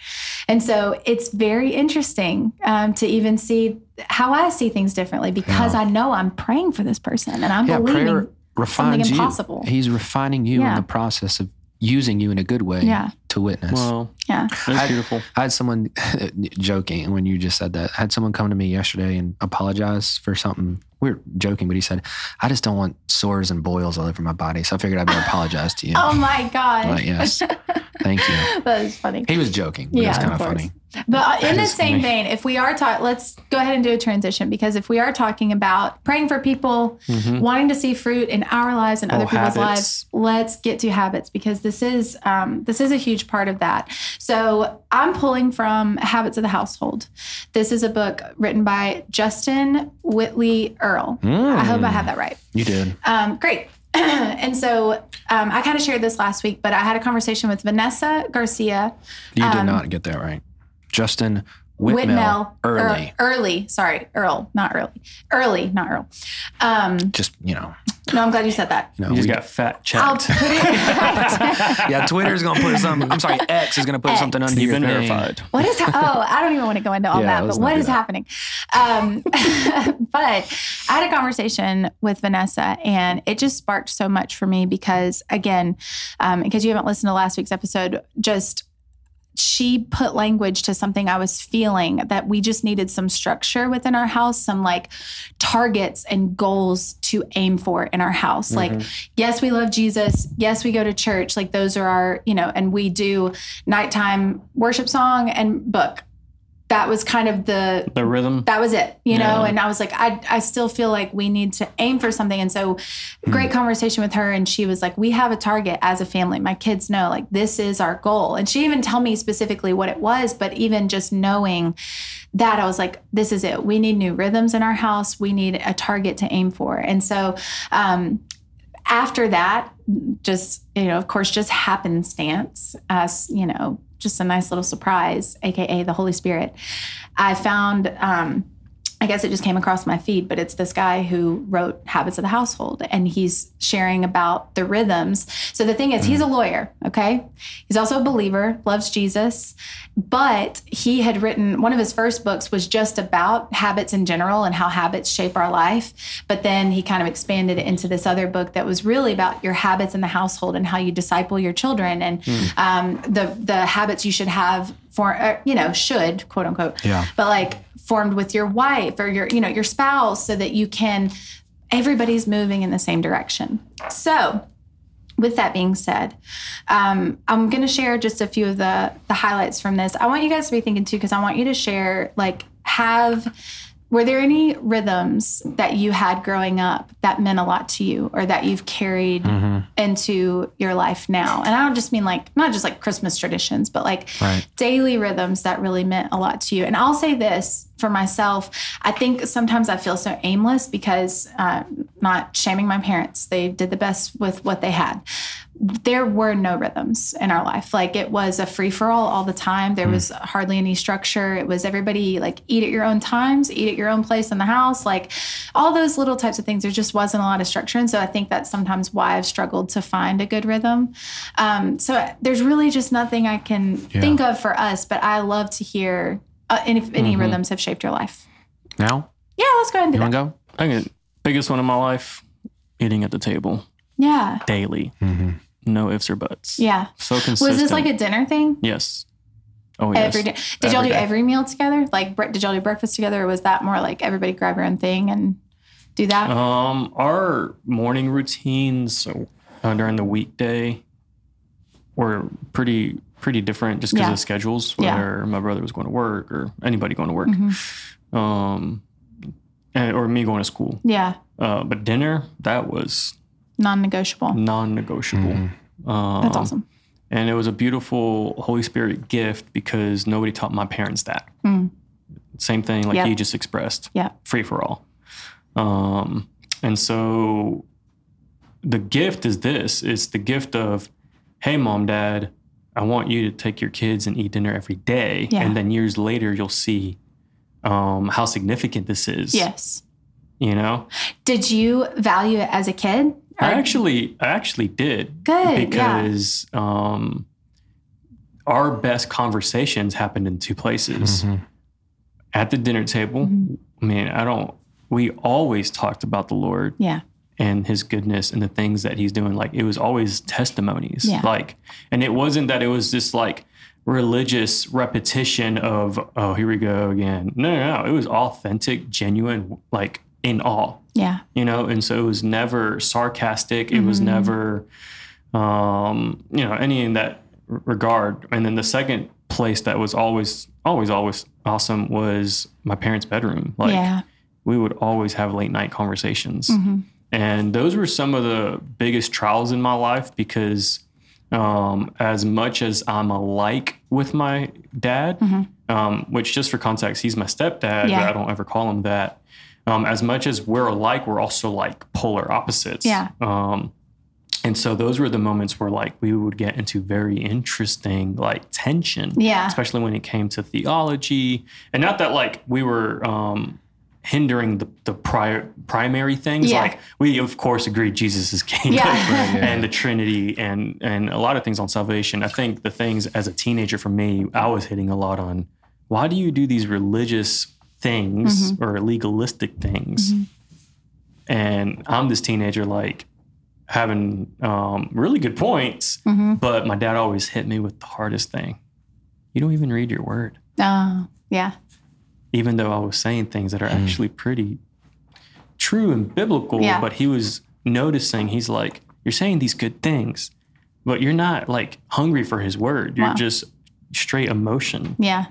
And so it's very interesting um, to even see how I see things differently because I know I'm praying for this person and I'm Yeah, believing prayer refines you. impossible. He's refining you in the process of using you in a good way Yeah. to witness. Well, yeah. that's I- beautiful. I had someone joking when you just said that. I had someone come to me yesterday and apologize for something. We were joking, but he said, I just don't want sores and boils all over my body. So I figured I'd better apologize to you. Oh my God. But yes, thank you. that is funny. He was joking, but Yeah, it's kind of of course. funny. But uh, in the same funny. vein, if we are talking, let's go ahead and do a transition because if we are talking about praying for people, wanting to see fruit in our lives and other Mm-hmm. People's habits. lives, let's get to habits because this is um, this is a huge part of that. So I'm pulling from Habits of the Household. This is a book written by Justin Whitley Earl. I hope I have that right. You did. Um, great. and so um, I kind of shared this last week, but I had a conversation with Vanessa Garcia. You did Um, not get that right. Justin Whitmel, Whitmel Earley. Ear- Earley, sorry, Earl, not Earley, Earley, not Earl. Um, Just, you know, no, I'm glad you said that. No, know You just we- got fat chat. I'll checked. put it. yeah, Twitter's going to put something, I'm sorry, X is going to put X. something under You've your been name. verified. what is? Ha- oh, I don't even want to go into all Yeah, that. But not what do is that. happening? Um, but I had a conversation with Vanessa, and it just sparked so much for me because, again, um, because you haven't listened to last week's episode, just she put language to something I was feeling that we just needed some structure within our house, some like targets and goals to aim for in our house. Like, mm-hmm. yes, we love Jesus. Yes, we go to church. Like, those are our, you know, and we do nighttime worship song and book. That was kind of the The rhythm. that was it, you know. And I was like, I I still feel like we need to aim for something. And so, Hmm. great conversation with her, and she was like, we have a target as a family. My kids know like this is our goal, and she even tell me specifically what it was. But even just knowing that, I was like, this is it. We need new rhythms in our house. We need a target to aim for. And so. um after that, just, you know, of course, just happenstance, as, you know, just a nice little surprise, AKA the Holy Spirit. I found, um, I guess it just came across my feed, but it's this guy who wrote Habits of the Household and he's sharing about the rhythms. So the thing is, he's a lawyer, okay? He's also a believer, loves Jesus, but he had written one of his first books was just about habits in general and how habits shape our life. But then he kind of expanded it into this other book that was really about your habits in the household and how you disciple your children and um, the the habits you should have for uh, you know should quote unquote Yeah. but like formed with your wife or your you know your spouse so that you can everybody's moving in the same direction. So with that being said um, i'm going to share just a few of the the highlights from this. I want you guys to be thinking too because i want you to share like have were there any rhythms that you had growing up that meant a lot to you or that you've carried into your life now and i don't just mean like not just like christmas traditions but like Right. daily rhythms that really meant a lot to you. And I'll say this for myself I think sometimes I feel so aimless because, uh, not shaming my parents, they did the best with what they had. There were no rhythms in our life. Like it was a free for all all the time. There was hardly any structure. It was everybody like eat at your own times, eat at your own place in the house, like all those little types of things. There just wasn't a lot of structure. And so I think that's sometimes why I've struggled to find a good rhythm. Um, so there's really just nothing I can think of for us, but I love to hear uh, and if any rhythms have shaped your life. Now, Yeah, let's go ahead and do you that. want to go? I think biggest one in my life, eating at the table Yeah. daily. Mm-hmm. No ifs or buts. Yeah. So consistent. Was this like a dinner thing? yes? Oh yes. Every day. Did y'all do day. every meal together? Like, bre- did y'all do breakfast together, or was that more like everybody grab your own thing and do that? Um, our morning routines uh, during the weekday were pretty pretty different just because Yeah. of schedules. Yeah. Whether my brother was going to work or anybody going to work, mm-hmm. um, and, or me going to school. Yeah, Uh, but dinner that was non-negotiable. non-negotiable. Um, Mm-hmm. That's awesome. And it was a beautiful Holy Spirit gift because nobody taught my parents that. Mm. Same thing like Yep. you just expressed. Yeah. Free for all. Um, and so the gift is this it's the gift of, hey, mom, dad, I want you to take your kids and eat dinner every day. Yeah. And then years later, you'll see um, how significant this is. Yes. You know? Did you value it as a kid? I actually, I actually did. Good, yeah. Because um, our best conversations happened in two places. Mm-hmm. At the dinner table, Mhm. mean, I don't. We always talked about the Lord Yeah. and His goodness and the things that He's doing. Like it was always testimonies. Yeah. Like, and it wasn't that it was just like religious repetition of, oh, here we go again. No, no, no. It was authentic, genuine, like in awe Yeah. you know and so it was never sarcastic it was Mhm. never um you know any in that regard and then the second place that was always always always awesome was my parents bedroom like yeah. we would always have late night conversations Mhm. and those were some of the biggest trials in my life because um, as much as I'm alike with my dad, Mhm. um, which just for context, he's my stepdad, Yeah. but I don't ever call him that. Um, as much as we're alike, we're also like polar opposites. Yeah. Um, and so those were the moments where like we would get into very interesting like tension Yeah. especially when it came to theology and not that like we were um hindering the, the prior primary things Yeah. like we of course agreed jesus is king Yeah. Right, yeah. and the trinity and and a lot of things on salvation i think the things as a teenager for me i was hitting a lot on why do you do these religious things Mm-hmm. or legalistic things and i'm this teenager like having um, really good points hmm but my dad always hit me with the hardest thing. You don't even read your word, Oh, yeah. even though I was saying things that are actually pretty true and biblical. Yeah. But he was noticing, he's like, You're saying these good things, but you're not like hungry for his word. You're Wow. just straight emotion. Yeah.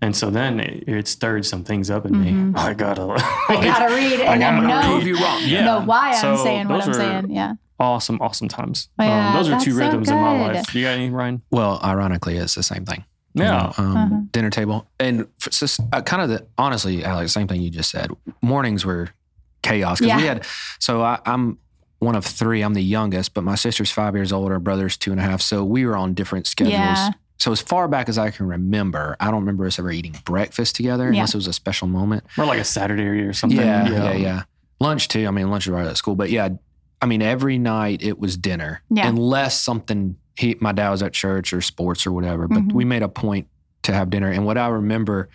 And so then it, it stirred some things up in me. I gotta, Mm-hmm. I gotta read it and gotta then know, Prove you wrong. Yeah. know why I'm So saying what I'm are saying. Yeah. awesome, awesome times. Oh, yeah, um, those are that's two so rhythms in my good. life. You got any, Ryan? Well, ironically, it's the same thing. you Yeah. know, um, Uh-huh. dinner table, and for, just, uh, kind of the honestly, Alex, same thing you just said. Mornings were chaos because we had. So I, I'm one of three. I'm the youngest, but my sister's five years older, brother's two and a half. So we were on different schedules. Yeah. So as far back as I can remember, I don't remember us ever eating breakfast together Yeah. unless it was a special moment. Or like a Saturday or something. Yeah, yeah, yeah, Lunch too. I mean, lunch is right at school, but yeah, I mean, every night it was dinner, Yeah. unless something he, my dad was at church or sports or whatever. But Mhm. we made a point to have dinner. And what I remember,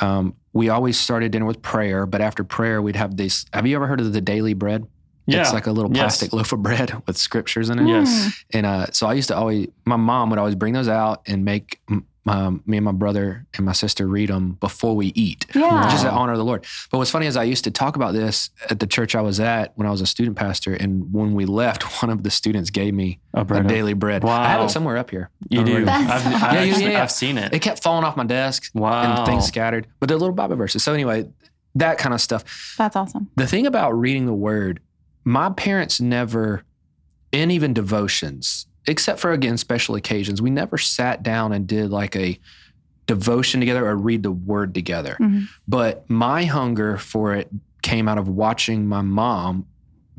um, we always started dinner with prayer. But after prayer, we'd have this. Have you ever heard of the daily bread? Yeah. It's like a little Yes. plastic loaf of bread with scriptures in it. Yes. And uh, so I used to always, my mom would always bring those out and make m- um, me and my brother and my sister read them before we eat, Yeah. just to honor the Lord. But what's funny is I used to talk about this at the church I was at when I was a student pastor. And when we left, one of the students gave me A a bread. daily bread. I have it somewhere up here. You do. I've, I've, awesome. Yeah, yeah, actually- yeah. I've seen it. It kept falling off my desk wow. and things scattered, but they're little Bible verses. So anyway, that kind of stuff. That's awesome. The thing about reading the word, my parents never, and even devotions, except for again special occasions, we never sat down and did like a devotion together or read the word together. Mhm. But my hunger for it came out of watching my mom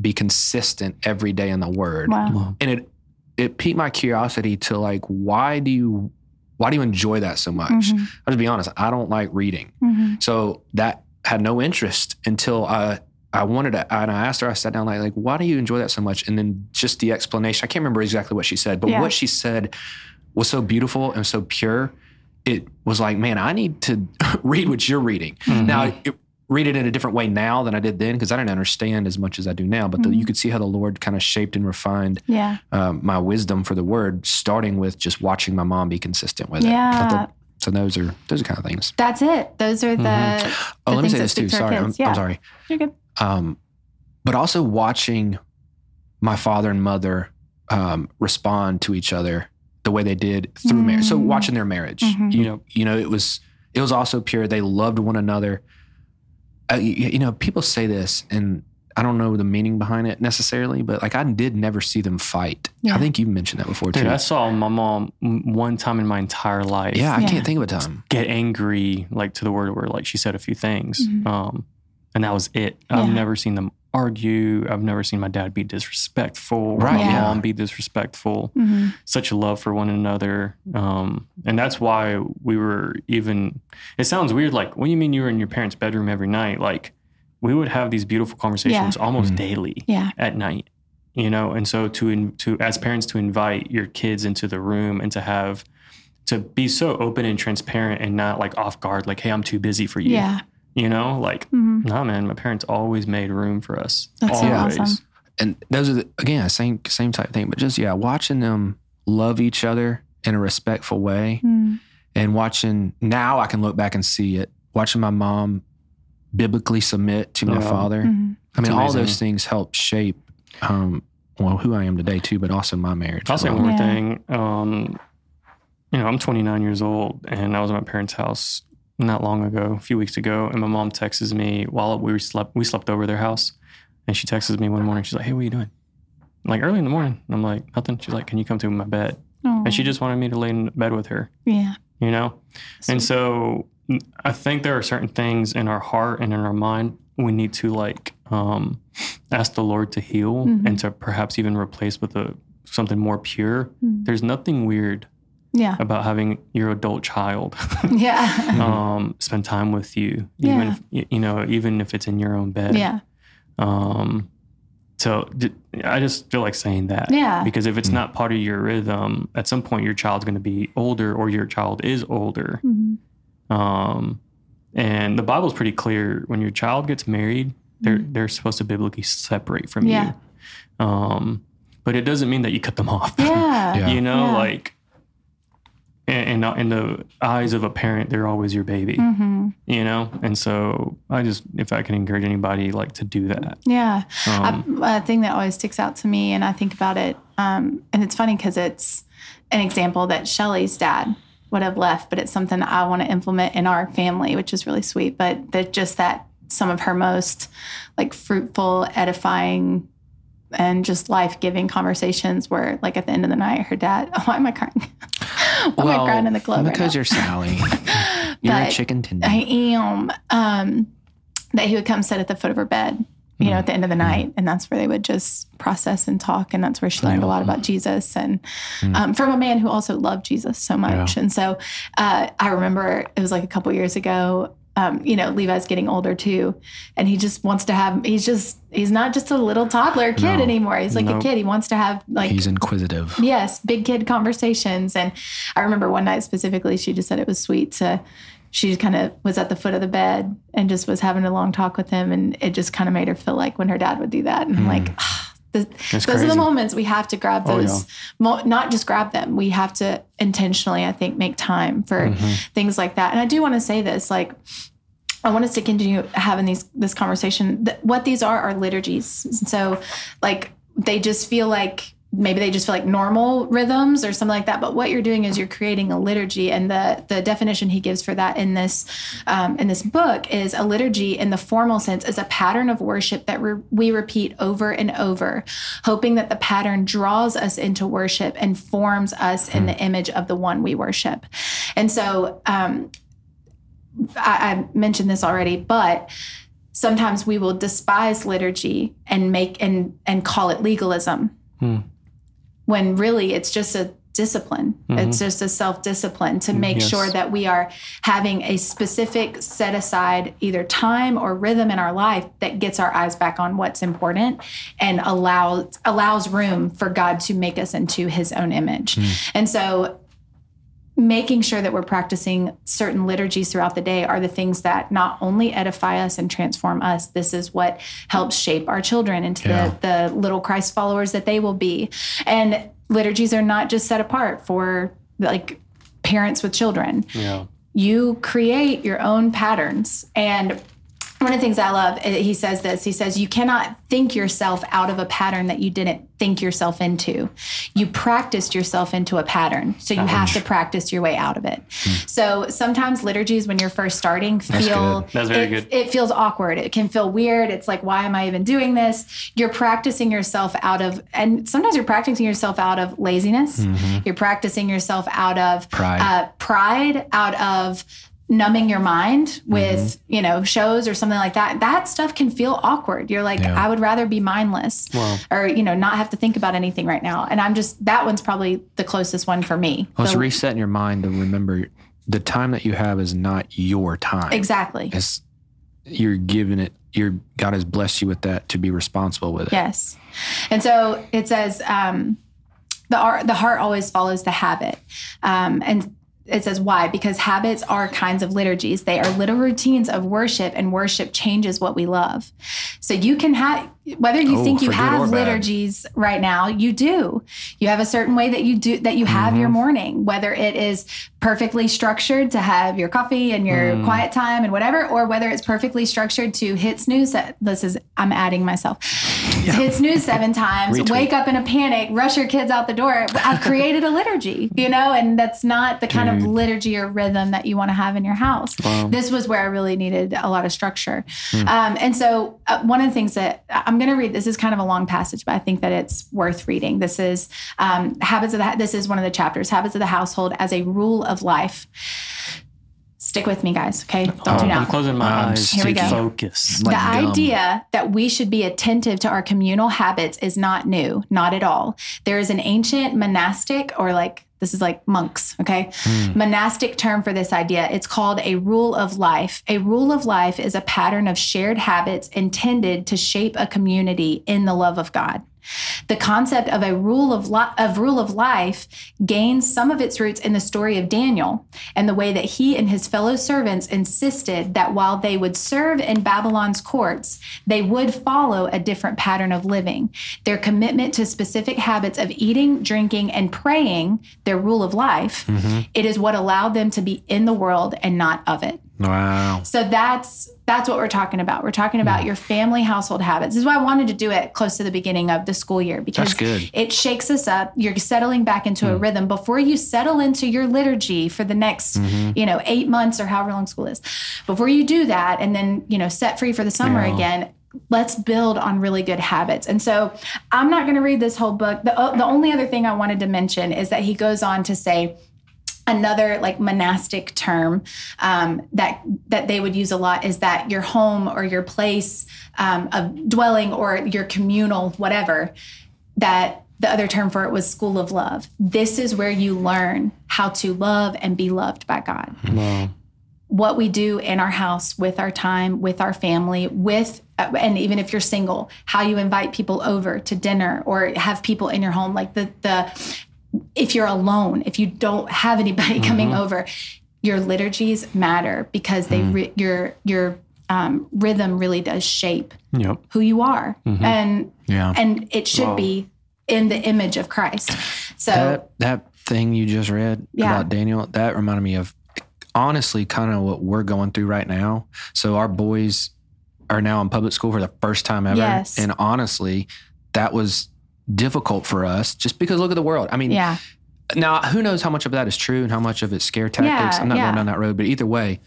be consistent every day in the word. Wow. And it it piqued my curiosity to like why do you why do you enjoy that so much? Mhm. I'll just be honest, I don't like reading. Mhm. So that had no interest until I I wanted to and I asked her, I sat down like, like, why do you enjoy that so much? And then just the explanation, I can't remember exactly what she said, but Yeah. what she said was so beautiful and so pure. It was like, man, I need to read what you're reading. Mhm. Now, it, read it in a different way now than I did then because I didn't understand as much as I do now. But the, Mhm. you could see how the Lord kind of shaped and refined Yeah. um, my wisdom for the word, starting with just watching my mom be consistent with it. Yeah. thought- so those are those are kind of things. That's it. Those are the. Mhm. Oh, the let me say this too. speak to our Sorry, I'm. Yeah. I'm sorry. You're good. Um, but also watching my father and mother um, respond to each other the way they did through marriage. So Mm. watching their marriage, Mhm. you, Yep. you know, it was it was also pure. They loved one another. Uh, you, you know, people say this, and I don't know the meaning behind it necessarily, but like I did never see them fight. Yeah. I think you mentioned that before Dude, too. I saw my mom one time in my entire life. yeah, I Yeah. can't think of a time. get angry like to the word where like she said a few things Mhm. um and that was it i've Yeah. never seen them argue i've never seen my dad be disrespectful Right, my yeah. mom be disrespectful Mhm. such a love for one another um and that's why we were even it sounds weird like what do you mean you were in your parents bedroom every night like we would have these beautiful conversations almost Mhm. daily Yeah. at night you know and so to in, to as parents to invite your kids into the room and to have to be so open and transparent and not like off guard like hey i'm too busy for you Yeah. You know like Mhm. no man my parents always made room for us That's so always awesome. and those are the, again same same type of thing but just yeah watching them love each other in a respectful way Mm. and watching now i can look back and see it watching my mom biblically submit to my Yeah. father Mhm. i mean all those things help shape um well who i am today too but also my marriage i'll say one more Yeah. thing um you know i'm 29 years old and i was at my parents house not long ago a few weeks ago and my mom texts me while we slept we slept over their house and she texts me one morning she's like hey what are you doing I'm like early in the morning and i'm like nothing she's like can you come to my bed Aw. and she just wanted me to lay in bed with her Yeah. you know and so i think there are certain things in our heart and in our mind we need to like um ask the lord to heal Mhm. and to perhaps even replace with a something more pure Mm. there's nothing weird Yeah. about having your adult child Yeah. um spend time with you even if, you know even if it's in your own bed Yeah. um so I just feel like saying that Yeah. because if it's Mm. not part of your rhythm at some point your child's going to be older or your child is older Mhm. um, and the Bible's pretty clear. When your child gets married, they're Mhm. they're supposed to biblically separate from Yeah. you. Um, but it doesn't mean that you cut them off. Yeah. Yeah. you know, Yeah. like, and, and in the eyes of a parent, they're always your baby. hmm You know, and so I just, if I can encourage anybody, like to do that. Yeah. Um, I, a thing that always sticks out to me, and I think about it, um, and it's funny because it's an example that Shelly's dad would have left, but it's something that I want to implement in our family, which is really sweet. But that just that some of her most like fruitful, edifying, and just life giving conversations were like at the end of the night, her dad. Oh, why am I crying? Am I crying in the club? right because now? you're Sally. you're a chicken tender. I am. Um, that he would come sit at the foot of her bed, you know, at the end of the night, and that's where they would just process and talk, and that's where she learned a lot about Jesus, and um, from a man who also loved Jesus so much. And so, uh, I remember it was like a couple years ago. Um, you know, Levi's getting older too, and he just wants to have. He's just he's not just a little toddler kid No. anymore. He's like a kid. He wants to have like He's inquisitive. Yes, big kid conversations. And I remember one night specifically, she just said it was sweet to, she kind of was at the foot of the bed and just was having a long talk with him. And it just kind of made her feel like when her dad would do that. And I'm like, ah, th- It's those are the moments we have to grab Oh, those, mo- not just grab them. We have to intentionally, I think, make time for Mm-hmm. things like that. And I do want to say this, like, I want us to continue having these this conversation. What these are are liturgies. So, like, they just feel like maybe they just feel like normal rhythms or something like that. But what you're doing is you're creating a liturgy, and the the definition he gives for that in this um, in this book is a liturgy in the formal sense is a pattern of worship that re- we repeat over and over, hoping that the pattern draws us into worship and forms us in the image of the one we worship. And so. Um, I, I mentioned this already, but sometimes we will despise liturgy and make and and call it legalism. Hmm. When really it's just a discipline. Mm-hmm. It's just a self discipline to mm, make Yes. sure that we are having a specific set aside either time or rhythm in our life that gets our eyes back on what's important and allows allows room for God to make us into his own image. Mm. And so making sure that we're practicing certain liturgies throughout the day are the things that not only edify us and transform us this is what helps shape our children into Yeah. the, the little christ followers that they will be and liturgies are not just set apart for like parents with children Yeah. you create your own patterns and one of the things I love, uh, he says this. He says, You cannot think yourself out of a pattern that you didn't think yourself into. You practiced yourself into a pattern. So you have to practice your way out of it. So sometimes liturgies, when you're first starting, feel good. That's very it, good. it feels awkward. It can feel weird. It's like, why am I even doing this? You're practicing yourself out of, and sometimes you're practicing yourself out of laziness. You're practicing yourself out of Pride. uh, pride, out of numbing your mind with Mm-hmm. you know shows or something like that that stuff can feel awkward you're like Yeah. i would rather be mindless Wow. or you know not have to think about anything right now and i'm just that one's probably the closest one for me Well, it's The- resetting your mind to remember the time that you have is not your time. exactly It's you're giving it. Your God has blessed you with that to be responsible with it. Yes. And so it says um, the, the heart always follows the habit. Um, and it says why? Because habits are kinds of liturgies. They are little routines of worship, and worship changes what we love. So you can have, whether you Oh, think you for good or have liturgies right now, you do. You have a certain way that you do that you have Mm-hmm. your morning, whether it is perfectly structured to have your coffee and your Mm. quiet time and whatever, or whether it's perfectly structured to hit snooze. This is I'm adding myself. Hit snooze seven times, wake up in a panic, rush your kids out the door. I've created a liturgy, you know, and that's not the kind of liturgy or rhythm that you want to have in your house. Wow. This was where I really needed a lot of structure. Um, and so, uh, one of the things that I'm going to read, this is kind of a long passage, but I think that it's worth reading. This is um, habits of the. This is one of the chapters, habits of the household as a rule of life. Stick with me, guys. Okay, don't do tune I'm closing my I'm eyes Here we go. focus. Like the gum. idea that we should be attentive to our communal habits is not new, not at all. There is an ancient monastic or like this is like monks, okay? Hmm. Monastic term for this idea. It's called a rule of life. A rule of life is a pattern of shared habits intended to shape a community in the love of God. The concept of a rule of li- of rule of life gains some of its roots in the story of Daniel and the way that he and his fellow servants insisted that while they would serve in Babylon's courts, they would follow a different pattern of living. Their commitment to specific habits of eating, drinking, and praying, their rule of life, mm-hmm. it is what allowed them to be in the world and not of it. Wow. So that's that's what we're talking about. We're talking Hmm. about your family household habits. This is why I wanted to do it close to the beginning of the school year because. Hmm. it shakes us up. You're settling back into a rhythm before you settle into your liturgy for the next, Mm-hmm. you know, eight months or however long school is. Before you do that, and then you know, set free for the summer Yeah. again. Let's build on really good habits. And so I'm not going to read this whole book. The, uh, the only other thing I wanted to mention is that he goes on to say, another like monastic term um, that that they would use a lot is that your home or your place um, of dwelling or your communal whatever that the other term for it was school of love. This is where you learn how to love and be loved by god. Wow. what we do in our house with our time with our family with uh, and even if you're single how you invite people over to dinner or have people in your home like the the if you're alone if you don't have anybody coming mm-hmm. over your liturgies matter because they mm-hmm. re- your your um, rhythm really does shape Yep. who you are mm-hmm. and Yeah. and it should be in the image of christ so that that thing you just read Yeah. about Daniel, that reminded me of honestly kind of what we're going through right now. So our boys are now in public school for the first time ever. Yes. And honestly, that was difficult for us just because look at the world. I mean, yeah now who knows how much of that is true and how much of it's scare tactics. Yeah, I'm not yeah. going down that road, but either way,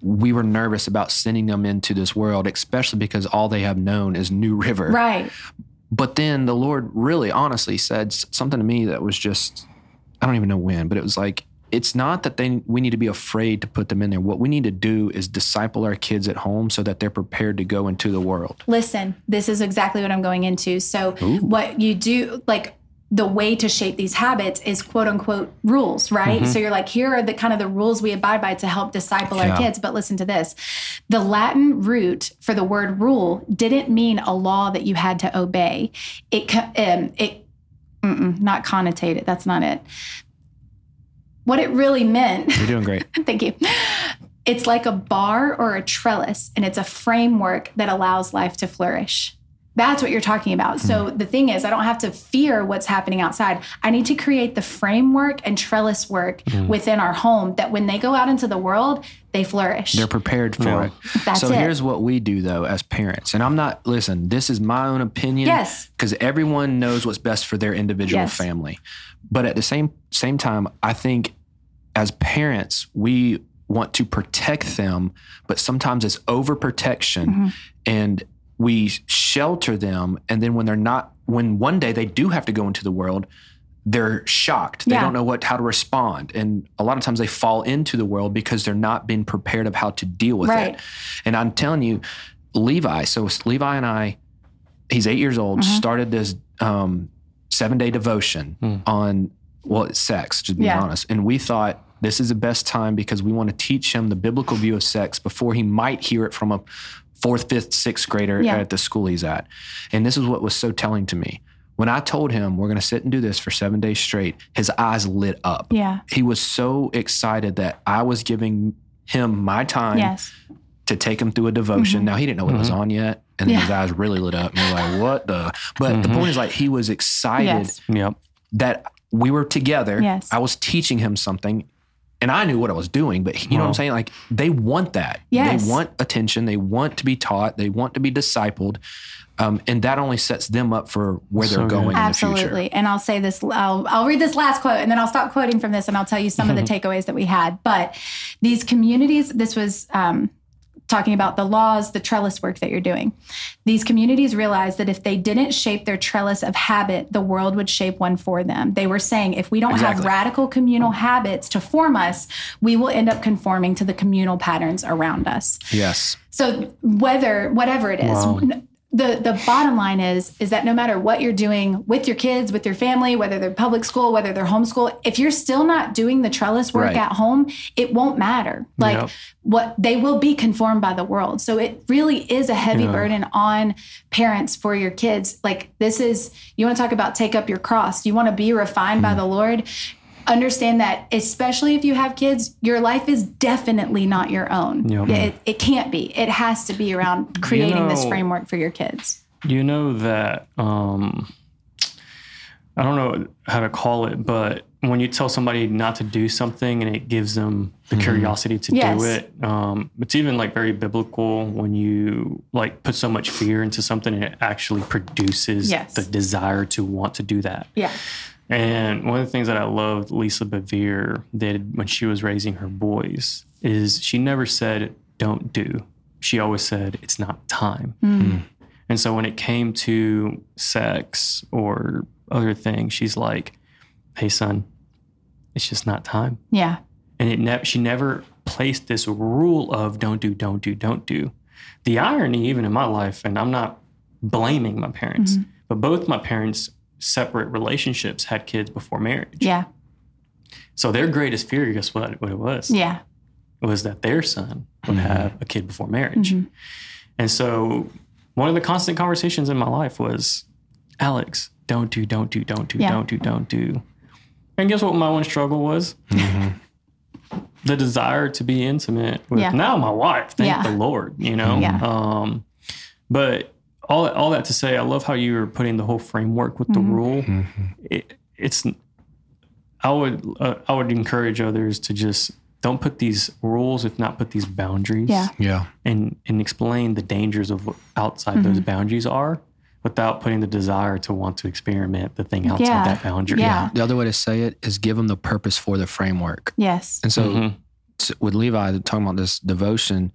we were nervous about sending them into this world, especially because all they have known is New River. right But then the Lord really honestly said something to me that was just, I don't even know when, but it was like, it's not that they we need to be afraid to put them in there. What we need to do is disciple our kids at home so that they're prepared to go into the world. Listen, this is exactly what I'm going into. So, Ooh. what you do, like, the way to shape these habits is quote unquote rules, right? So you're like, here are the kind of the rules we abide by to help disciple Yeah. our kids. But listen to this the Latin root for the word rule didn't mean a law that you had to obey. It, um, it, not connotated. That's not it. What it really meant You're doing great. Thank you. It's like a bar or a trellis, and it's a framework that allows life to flourish. That's what you're talking about. So hmm. the thing is, I don't have to fear what's happening outside. I need to create the framework and trellis work hmm. within our home that when they go out into the world, they flourish. They're prepared for Yeah. it. That's so it. here's what we do though as parents. And I'm not listen, this is my own opinion. Yes. Because everyone knows what's best for their individual Yes. family. But at the same same time, I think as parents, we want to protect them, but sometimes it's overprotection Mm-hmm. and we shelter them and then when they're not when one day they do have to go into the world they're shocked they Yeah. don't know what how to respond and a lot of times they fall into the world because they're not being prepared of how to deal with Right. it and i'm telling you levi so levi and i he's eight years old Mm-hmm. started this um, seven day devotion on well sex to be Yeah. honest and we thought this is the best time because we want to teach him the biblical view of sex before he might hear it from a fourth fifth sixth grader Yeah. at the school he's at and this is what was so telling to me when i told him we're going to sit and do this for seven days straight his eyes lit up yeah. he was so excited that i was giving him my time Yes. to take him through a devotion. Now he didn't know what it was on yet, and then Mm-hmm. Yeah. his eyes really lit up. And we're like, "What the?" But the point is, like, he was excited Yes. Yep. that we were together. Yes. I was teaching him something, and I knew what I was doing. But you know what I'm saying? Like, they want that. Yes. They want attention. They want to be taught. They want to be discipled, um, and that only sets them up for where So they're good. going in the Absolutely. future. And I'll say this, I'll, I'll read this last quote and then I'll stop quoting from this and I'll tell you some of the takeaways that we had. But these communities, this was um, talking about the laws, the trellis work that you're doing. These communities realized that if they didn't shape their trellis of habit, the world would shape one for them. They were saying if we don't have radical communal habits to form us, we will end up conforming to the communal patterns around us. Yes. So whether whatever it is, Wow. The the bottom line is is that no matter what you're doing with your kids, with your family, whether they're public school, whether they're homeschool, if you're still not doing the trellis work Right. at home, it won't matter. Like Yep. what they will be conformed by the world. So it really is a heavy Yeah. burden on parents for your kids. Like this is you want to talk about take up your cross. You want to be refined Hmm. by the Lord. Understand that, especially if you have kids, your life is definitely not your own. Yep. It, it can't be. It has to be around creating this know- framework for your kids. You know that um, I don't know how to call it, but when you tell somebody not to do something and it gives them the curiosity to Yes. do it, um, it's even like very biblical when you like put so much fear into something and it actually produces Yes. the desire to want to do that. Yeah. And one of the things that I loved Lisa Bevere did when she was raising her boys is she never said, don't do. She always said, it's not time. Hmm. Hmm. And so when it came to sex or other things, she's like, hey, son, it's just not time. Yeah. And it ne- she never placed this rule of don't do, don't do, don't do. The irony, even in my life, and I'm not blaming my parents, mm-hmm. but both my parents' separate relationships had kids before marriage. Yeah. So their greatest fear, guess what? What it was? Yeah. was that their son would have a kid before marriage. Mm-hmm. And so one of the constant conversations in my life was, Alex, don't do, don't do, don't do, Yeah. don't do, don't do. And guess what my one struggle was? the desire to be intimate with Yeah. now my wife. Thank Yeah. the Lord, you know? Yeah. Um, but all, all that to say, I love how you were putting the whole framework with the Mm-hmm. rule. It, it's I would uh, I would encourage others to just don't put these rules, if not put these boundaries, Yeah. Yeah. and and explain the dangers of what outside those Mm-hmm. boundaries are, without putting the desire to want to experiment the thing outside Yeah. that boundary. Yeah. The other way to say it is give them the purpose for the framework. Yes. And so Mhm. s- with Levi talking about this devotion,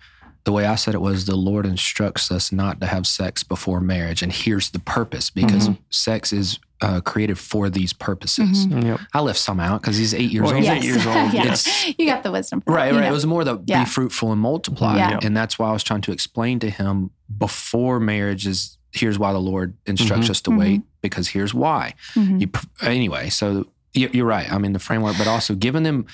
the way I said it was the Lord instructs us not to have sex before marriage. And here's the purpose because sex is uh, created for these purposes. Yep. I left some out because he's eight years Well, old. he's eight years old, yes. yes. You got the wisdom. for Right, you right. know. It was more the Yeah. be fruitful and multiply. Yeah. And that's why I was trying to explain to him before marriage is here's why the Lord instructs Mhm. us to wait because here's why. Mhm. You, pr- anyway, so you- you're right. I mean, the framework, but also giving them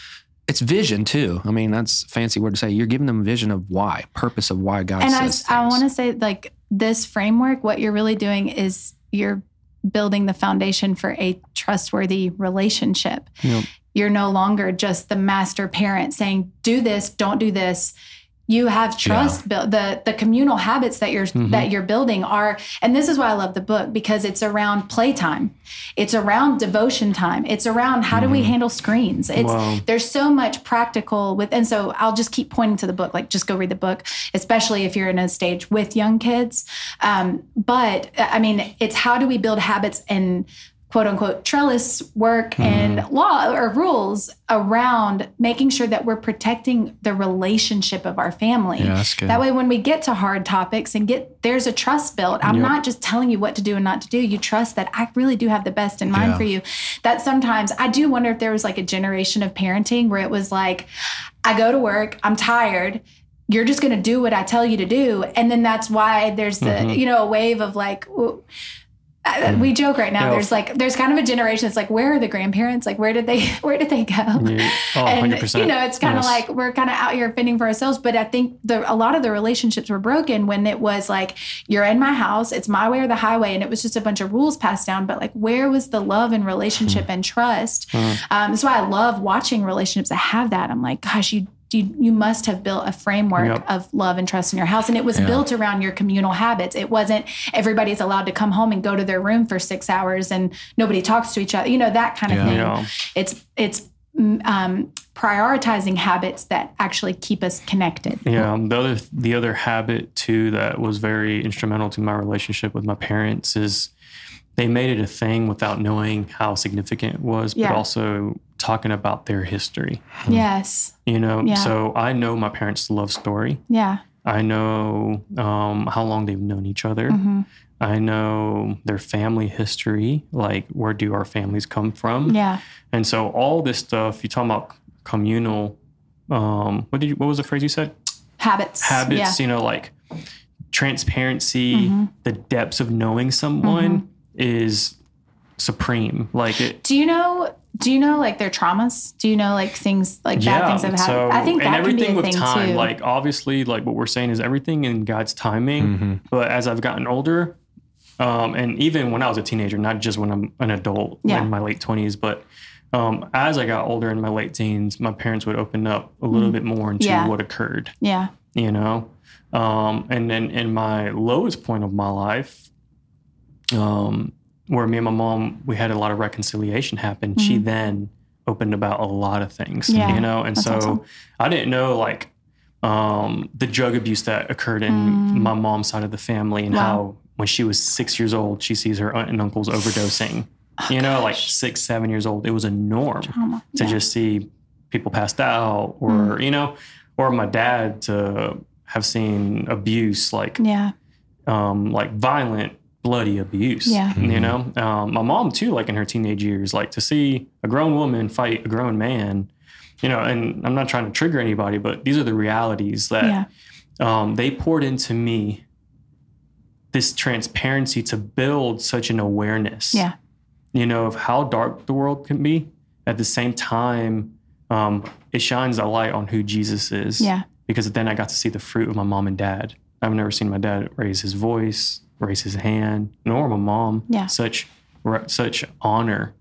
it's vision too. I mean, that's a fancy word to say. You're giving them a vision of why, purpose of why God and I, I want to say like this framework what you're really doing is you're building the foundation for a trustworthy relationship Yep. you're no longer just the master parent saying do this don't do this you have trust built the the communal habits that you're Mhm. that you're building are and this is why I love the book because it's around playtime. It's around devotion time. It's around how do we handle screens. It's Wow. there's so much practical with and so i'll just keep pointing to the book like just go read the book especially if you're in a stage with young kids. Um, but i mean it's how do we build habits and quote unquote trellis work and law or rules around making sure that we're protecting the relationship of our family Yeah, that way when we get to hard topics and get there's a trust built i'm Yep. not just telling you what to do and not to do you trust that i really do have the best in mind Yeah. for you that sometimes i do wonder if there was like a generation of parenting where it was like i go to work i'm tired you're just going to do what i tell you to do and then that's why there's the Mhm. you know a wave of like we joke right now there's like there's kind of a generation that's like where are the grandparents like where did they where did they go Yeah. Oh, and 100%. you know it's kind of Yes. like we're kind of out here fending for ourselves but i think the a lot of the relationships were broken when it was like you're in my house it's my way or the highway and it was just a bunch of rules passed down but like where was the love and relationship and trust Mhm. um, that's why i love watching relationships that have that i'm like gosh you you, you must have built a framework Yep. of love and trust in your house and it was Yeah. built around your communal habits it wasn't everybody's allowed to come home and go to their room for six hours and nobody talks to each other you know that kind of Yeah. thing Yeah. it's it's mm, um, prioritizing habits that actually keep us connected. Yeah, the other the other habit too that was very instrumental to my relationship with my parents is they made it a thing without knowing how significant it was, Yeah. but also talking about their history. Yes. You know, Yeah. so I know my parents' love story. Yeah. I know um, how long they've known each other. hmm I know their family history, like where do our families come from, Yeah. and so all this stuff. You talking about communal? Um, what did you? What was the phrase you said? Habits. habits, Yeah. you know, like transparency, Mhm. the depths of knowing someone is supreme. Like it. Do you know? Do you know like their traumas? Do you know like things like bad things have happened? so I think and that can be everything a with thing time. too. Like obviously, like what we're saying is everything in God's timing. Mhm. But as I've gotten older, um, and even when I was a teenager, not just when I'm an adult Yeah. in my late twenties, but um, as I got older in my late teens, my parents would open up a little bit more into. Yeah. what occurred. yeah. you know um and then in my lowest point of my life um where me and my mom we had a lot of reconciliation happen she then opened about a lot of things Mm-hmm. Yeah, you know and so awesome. i didn't know like um the drug abuse that occurred in Mm. my mom's side of the family and Wow. how when she was six years old she sees her aunt and uncles overdosing you know like six seven years old it was a norm Trauma. to yeah. just see people passed out or you know or my dad to have seen abuse like Yeah. um like violent bloody abuse Yeah. you know um, my mom too like in her teenage years like to see a grown woman fight a grown man you know and i'm not trying to trigger anybody but these are the realities that Yeah. um, they poured into me this transparency to build such an awareness Yeah. you know, of how dark the world can be. At the same time, um, it shines a light on who Jesus is. Yeah. Because then I got to see the fruit of my mom and dad. I've never seen my dad raise his voice, raise his hand, nor my mom. Yeah. Such such honor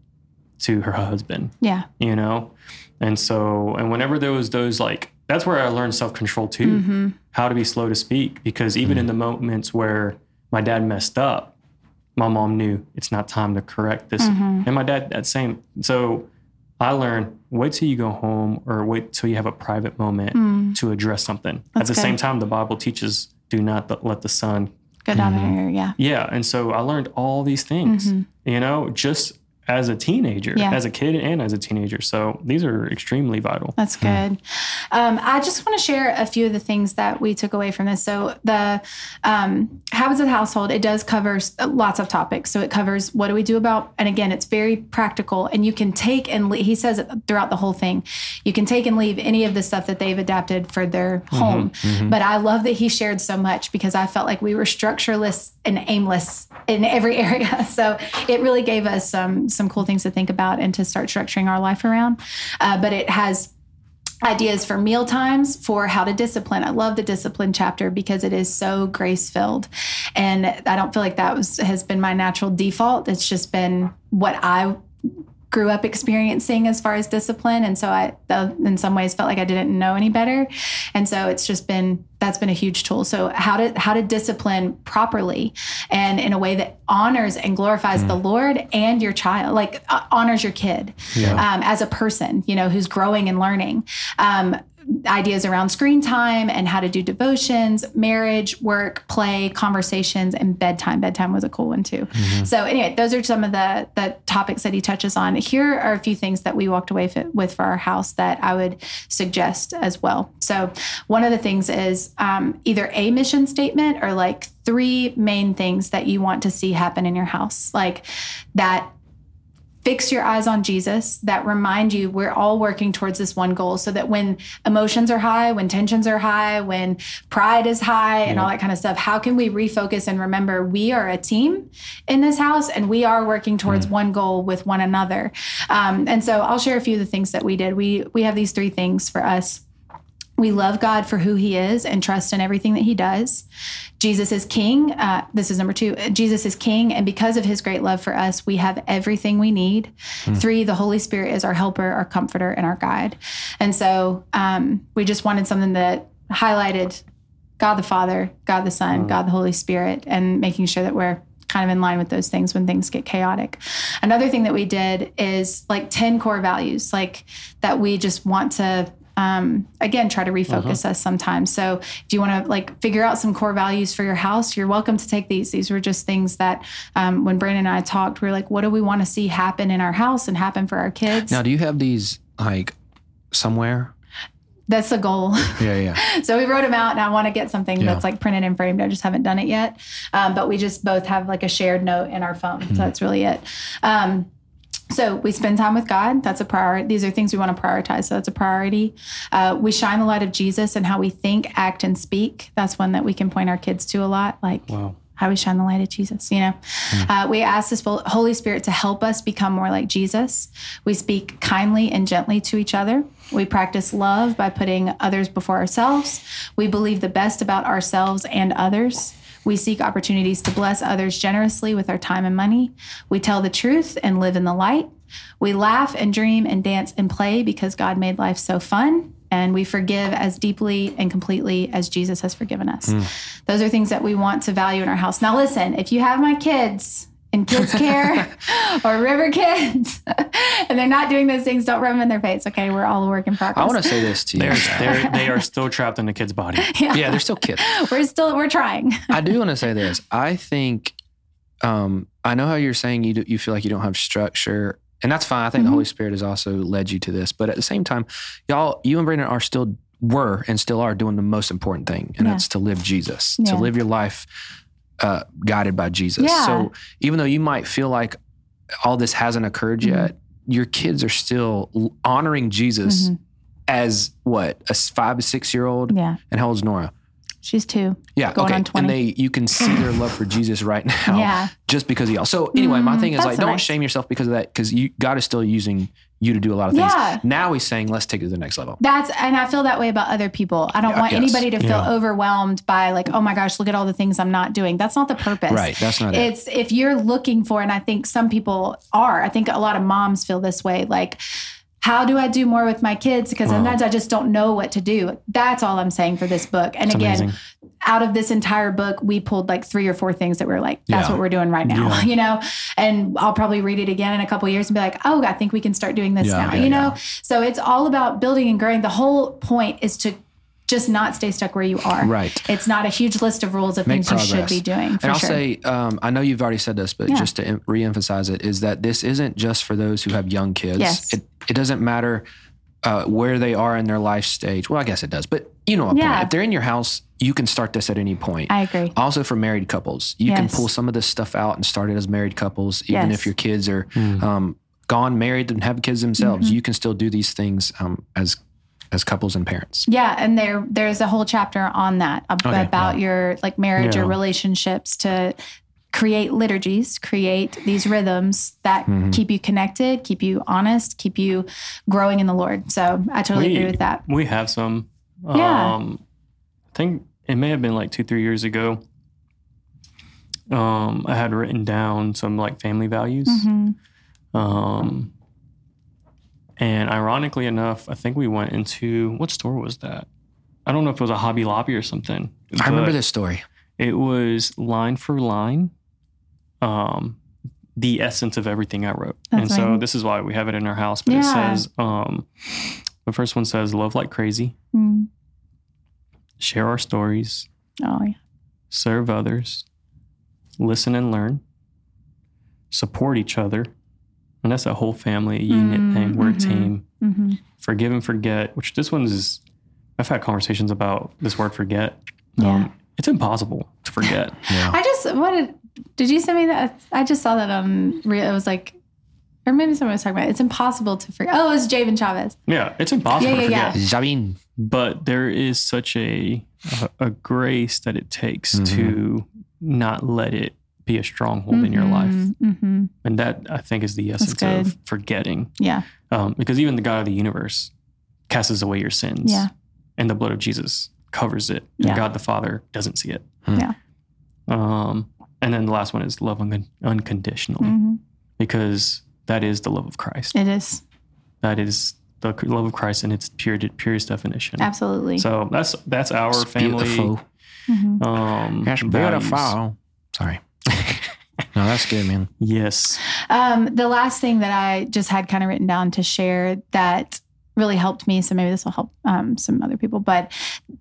to her husband, Yeah. you know? And so, and whenever there was those like, that's where I learned self control too hmm how to be slow to speak because even in the moments where my dad messed up, my mom knew it's not time to correct this. Mhm. And my dad, that same. So I learned wait till you go home or wait till you have a private moment Mm. to address something. That's At the good. same time, the Bible teaches do not th- let the sun. Go down Mhm. there. Yeah. Yeah. And so I learned all these things, Mhm. you know, just as a teenager, Yeah. as a kid and as a teenager. So these are extremely vital. That's good. Um, I just want to share a few of the things that we took away from this. So the um, habits of the household it does cover lots of topics. So it covers what do we do about, and again, it's very practical, and you can take and le- he says it throughout the whole thing. You can take and leave any of the stuff that they've adapted for their home. But I love that he shared so much because I felt like we were structureless and aimless in every area. So it really gave us some some cool things to think about and to start structuring our life around. Uh, but it has ideas for meal times for how to discipline. I love the discipline chapter because it is so grace filled, and I don't feel like that was has been my natural default. It's just been what I grew up experiencing as far as discipline and so i in some ways felt like i didn't know any better and so it's just been that's been a huge tool. So how to how to discipline properly and in a way that honors and glorifies the lord and your child like uh, honors your kid um, as a person you know who's growing and learning. Um, ideas around screen time and how to do devotions, marriage, work, play, conversations, and bedtime. Bedtime was a cool one too. So anyway, those are some of the the topics that he touches on. Here are a few things that we walked away f- with for our house that I would suggest as well. So one of the things is um, either a mission statement or like three main things that you want to see happen in your house, like that fix your eyes on Jesus that remind you we're all working towards this one goal so that when emotions are high, when tensions are high, when pride is high and all that kind of stuff, how can we refocus and remember we are a team in this house and we are working towards one goal with one another. Um, and so I'll share a few of the things that we did. We we have these three things for us. We love God for who he is and trust in everything that he does. Jesus is king. Uh, this is number two. Jesus is king. And because of his great love for us, we have everything we need. Three, the Holy Spirit is our helper, our comforter, and our guide. And so um, we just wanted something that highlighted God the Father, God the Son, God the Holy Spirit, and making sure that we're kind of in line with those things when things get chaotic. Another thing that we did is like 10 core values, like that we just want to um, again try to refocus us sometimes. So if you want to like figure out some core values for your house you're welcome to take these. These were just things that um, when brandon and i talked we were like what do we want to see happen in our house and happen for our kids? Now, do you have these like somewhere? that's the goal. Yeah, yeah. so we wrote them out and i want to get something Yeah. that's like printed and framed. I just haven't done it yet. Um, but we just both have like a shared note in our phone. Mm-hmm. so that's really it. Um, so we spend time with God. That's a priority. These are things we want to prioritize. So that's a priority. Uh, we shine the light of Jesus and how we think, act, and speak. That's one that we can point our kids to a lot. Like Wow. how we shine the light of Jesus. You know, uh, we ask this Holy Spirit to help us become more like Jesus. We speak kindly and gently to each other. We practice love by putting others before ourselves. We believe the best about ourselves and others. We seek opportunities to bless others generously with our time and money. We tell the truth and live in the light. We laugh and dream and dance and play because God made life so fun. And we forgive as deeply and completely as Jesus has forgiven us. Hmm. Those are things that we want to value in our house. Now, listen, if you have my kids in kids care or river kids and they're not doing those things, don't rub them in their face. Okay. We're all a work in progress. I want to say this to you. They're, they're, they are still trapped in the kid's body. yeah, they're still kids. we're still, we're trying. I do want to say this. I think, um, I know how you're saying you do, you feel like you don't have structure, and that's fine. I think the Mhm. Holy Spirit has also led you to this, but at the same time, y'all, you and Brandon are still were and still are doing the most important thing, and Yeah. that's to live Jesus, Yeah. to live your life uh, guided by Jesus. Yeah. So even though you might feel like all this hasn't occurred Mhm. yet, your kids are still honoring Jesus Mhm. as what a five to six year old, Yeah. and how old's Nora? She's two. Yeah, Going okay. on 20. And they you can see their love for Jesus right now Yeah. just because of y'all. So anyway, my Mm, thing is like don't nice. shame yourself because of that because you God is still using you to do a lot of things. Yeah. Now he's saying let's take it to the next level. That's and I feel that way about other people. I don't Yeah, want yes. anybody to feel Yeah. overwhelmed by like, oh my gosh, look at all the things I'm not doing. That's not the purpose. Right. That's not it. It's if you're looking for, and I think some people are. I think a lot of moms feel this way, like. How do I do more with my kids? Because sometimes I just don't know what to do. That's all I'm saying for this book. And again, amazing. out of this entire book, we pulled like three or four things that we are like, that's Yeah. what we're doing right now, Yeah. you know? And I'll probably read it again in a couple years and be like, oh, I think we can start doing this Yeah, now, you know? So it's all about building and growing. The whole point is to just not stay stuck where you are. Right. It's not a huge list of rules of Make things you should be doing. For and I'll sure. say, um, I know you've already said this, but Yeah. just to reemphasize it, is that this isn't just for those who have young kids. Yes. It, it doesn't matter uh, where they are in their life stage. Well, I guess it does, but you know, what Yeah. if they're in your house, you can start this at any point. I agree. also for married couples, you can pull some of this stuff out and start it as married couples, even Yes. if your kids are um, gone married and have kids themselves. Mm-hmm. You can still do these things um, as as couples and parents. Yeah, and there there's a whole chapter on that ab- Okay, about your like marriage or relationships to create liturgies, create these rhythms that Mm-hmm. keep you connected, keep you honest, keep you growing in the Lord. So I totally We- agree with that. We have some. Yeah. Um, I think it may have been like two, three years ago. Um, I had written down some like family values. Mhm. Um, and ironically enough, I think we went into what store was that? I don't know if it was a Hobby Lobby or something. I remember this story. It was line for line, um, the essence of everything I wrote. That's and so right. this is why we have it in our house. But it says, um, the first one says, love like crazy, Mm. share our stories, Oh yeah. serve others, listen and learn, support each other. And that's a whole family unit Mm, thing. We're a team. hmm Forgive and forget, which this one is, I've had conversations about this word forget. Um, it's impossible to forget. Yeah. I just what did did you send me that? I just saw that on Re- it was like or maybe someone was talking about it. it's impossible to forget. Oh, it was Javen Chavez. yeah, it's impossible Yeah, to forget. yeah, forget. Javin. But there is such a, a, a grace that it takes Mhm. to not let it be a stronghold in your life. hmm And that, I think, is the essence of forgetting. Yeah. Um, because even the God of the universe casts away your sins. Yeah. And the blood of Jesus covers it. And Yeah. God the Father doesn't see it. Hmm. Yeah. Um, and then the last one is love un- unconditionally hmm because that is the love of Christ. It is That is the love of Christ in its pure, purest definition. absolutely. So that's that's our It's family. beautiful. Mhm. Um, That's values. beautiful. Sorry. no, that's good, man. Yes. Um, the last thing that I just had kind of written down to share that really helped me. So maybe this will help um, some other people. But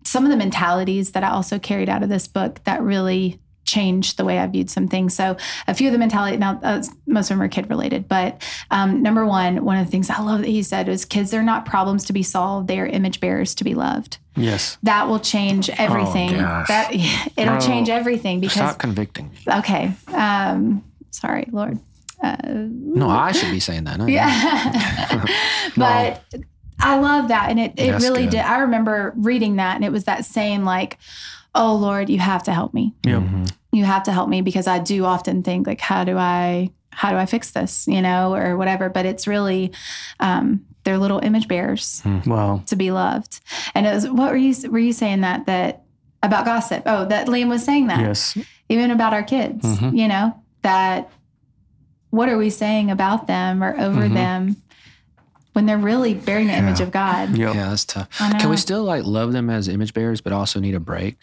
some of the mentalities that I also carried out of this book that really changed the way I viewed some things. So a few of the mentality now uh, most of them are kid related, but um, number one, one of the things I love that he said was kids they're not problems to be solved; they are image bearers to be loved. Yes. That will change everything. Oh, gosh. that it'll Bro, change everything because Stop convicting me. okay. Um, sorry, Lord. Uh, No, I should be saying that. not you. yeah. but I love that. And it, it That's really good. did. I remember reading that and it was that same like, oh Lord, you have to help me. Yep. Mhm. You have to help me because I do often think like, how do I, how do I fix this? You know, or whatever. But it's really, um, they're little image bearers Wow. to be loved. And it was, what were you, were you saying that, that about gossip? Oh, that Liam was saying that Yes. even about our kids, Mhm. you know, that what are we saying about them or over Mhm. them when they're really bearing the image of God? Yep. Yeah, that's tough. Can we still like love them as image bearers, but also need a break?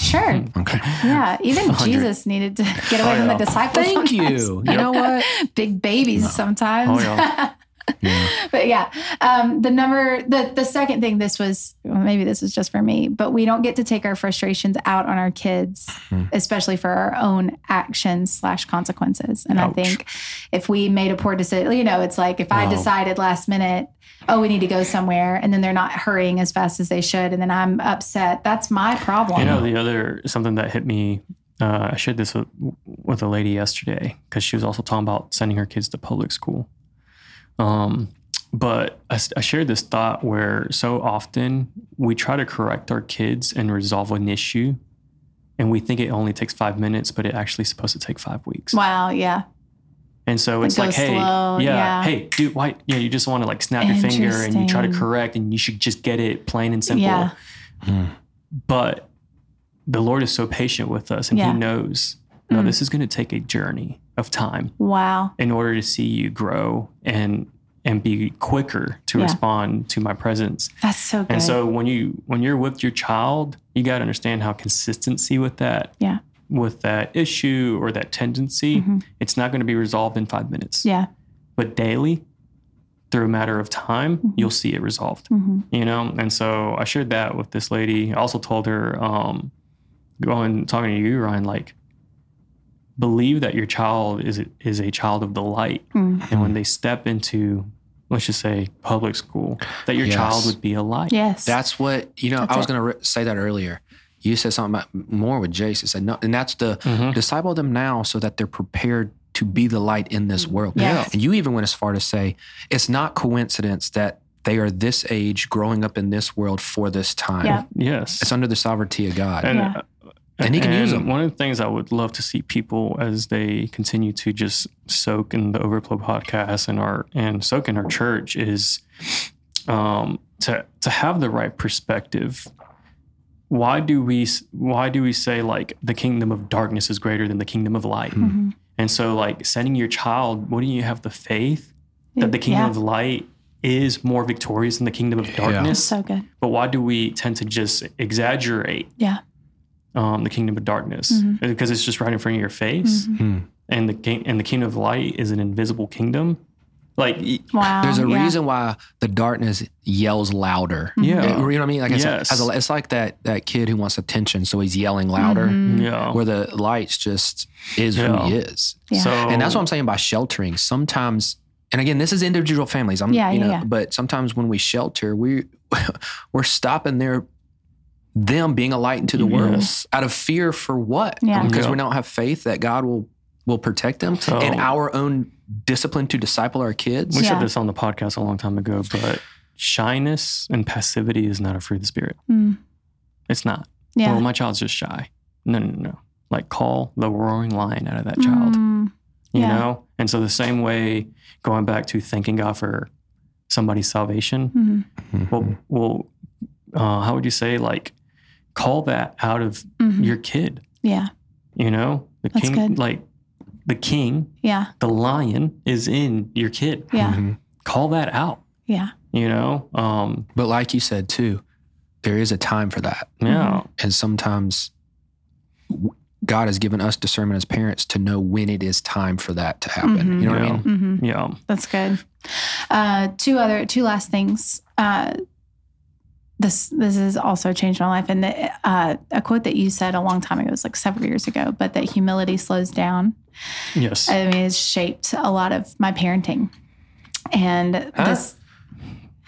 Sure. Okay. Yeah. Even 100. Jesus needed to get away Oh, from yeah. the disciples. Thank sometimes. you. You know what? Big babies sometimes. Oh, yeah. Yeah. but yeah, um, the number, the the second thing, this was well, maybe this was just for me, but we don't get to take our frustrations out on our kids, Hmm. especially for our own actions slash consequences. And I think if we made a poor decision, you know, it's like if I decided last minute, oh, we need to go somewhere, and then they're not hurrying as fast as they should, and then I'm upset. That's my problem. You know, the other something that hit me. Uh, I shared this with, with a lady yesterday because she was also talking about sending her kids to public school. Um, but I shared this thought where so often we try to correct our kids and resolve an issue, and we think it only takes five minutes, but it actually supposed to take five weeks. wow. Yeah. And so it's go like, hey, slow, yeah, yeah. hey, dude, why? Yeah, you just want to like snap your finger and you try to correct, and you should just get it plain and simple. Yeah. Mm. But the Lord is so patient with us, and Yeah. He knows, no, Mm. this is going to take a journey of time Wow. in order to see you grow and and be quicker to Yeah. respond to my presence. That's so good. And so when you when you're with your child, you got to understand how consistency with that yeah. with that issue or that tendency, Mhm. it's not going to be resolved in five minutes. Yeah. But daily, through a matter of time, you'll see it resolved. You know, and so I shared that with this lady. I also told her, um, going talking to you, Ryan, like believe that your child is is a child of the light, Mm. and when they step into let's just say public school, that your Yes. child would be a light. Yes. That's what you know. That's I was going to re- say that earlier. You said something about more with Jace. It said no, and that's the Mhm. disciple them now so that they're prepared to be the light in this world. Yes. And you even went as far to say it's not coincidence that they are this age, growing up in this world for this time. Yeah. Yes. It's under the sovereignty of God. and, Yeah. And he can use them. One of the things I would love to see people as they continue to just soak in the Overflow podcast and our and soak in our church is um, to to have the right perspective. Why do we why do we say like the kingdom of darkness is greater than the kingdom of light? Mhm. And so like sending your child, wouldn't you have the faith that the kingdom Yeah. of light is more victorious than the kingdom of darkness? so good. But why do we tend to just exaggerate Yeah. Um, the kingdom of darkness Mhm. because it's just right in front of your face, Mhm. Hmm. and the king and the kingdom of light is an invisible kingdom. Like, Wow. There's a yeah. reason why the darkness yells louder. Yeah. You know what I mean? Like it's, Yes. as a, it's like that that kid who wants attention, so he's yelling louder. Mhm. yeah, Where the lights just is Yeah. who he is. Yeah. so And that's what I'm saying by sheltering. Sometimes, and again, this is individual families. I'm, Yeah, you yeah, know, yeah. but sometimes when we shelter, we we're stopping their them being a light into the world Yes. out of fear for what? Yeah. Because Yeah. we don't have faith that God will will protect them So- and our own discipline to disciple our kids. we Yeah. said this on the podcast a long time ago, but shyness and passivity is not a fruit of the spirit. Mm. It's not. Yeah. Well, my child's just shy. No, no, no. Like call the roaring lion out of that child. Mm. you Yeah. know and so the same way going back to thanking god for somebody's salvation Mhm. well well uh, how would you say like call that out of Mhm. your kid Yeah. you know the That's king good. like the king Yeah. the lion is in your kid Yeah. Mhm. call that out Yeah. you know um But like you said too, there is a time for that. yeah And sometimes God has given us discernment as parents to know when it is time for that to happen. Mhm. You know what I Yeah. mean? hmm yeah That's good. Uh, two other, two last things. Uh, this this has also changed my life, and the, uh, a quote that you said a long time ago, it was like several years ago, but that humility slows down. yes I mean, it's shaped a lot of my parenting, and Huh? this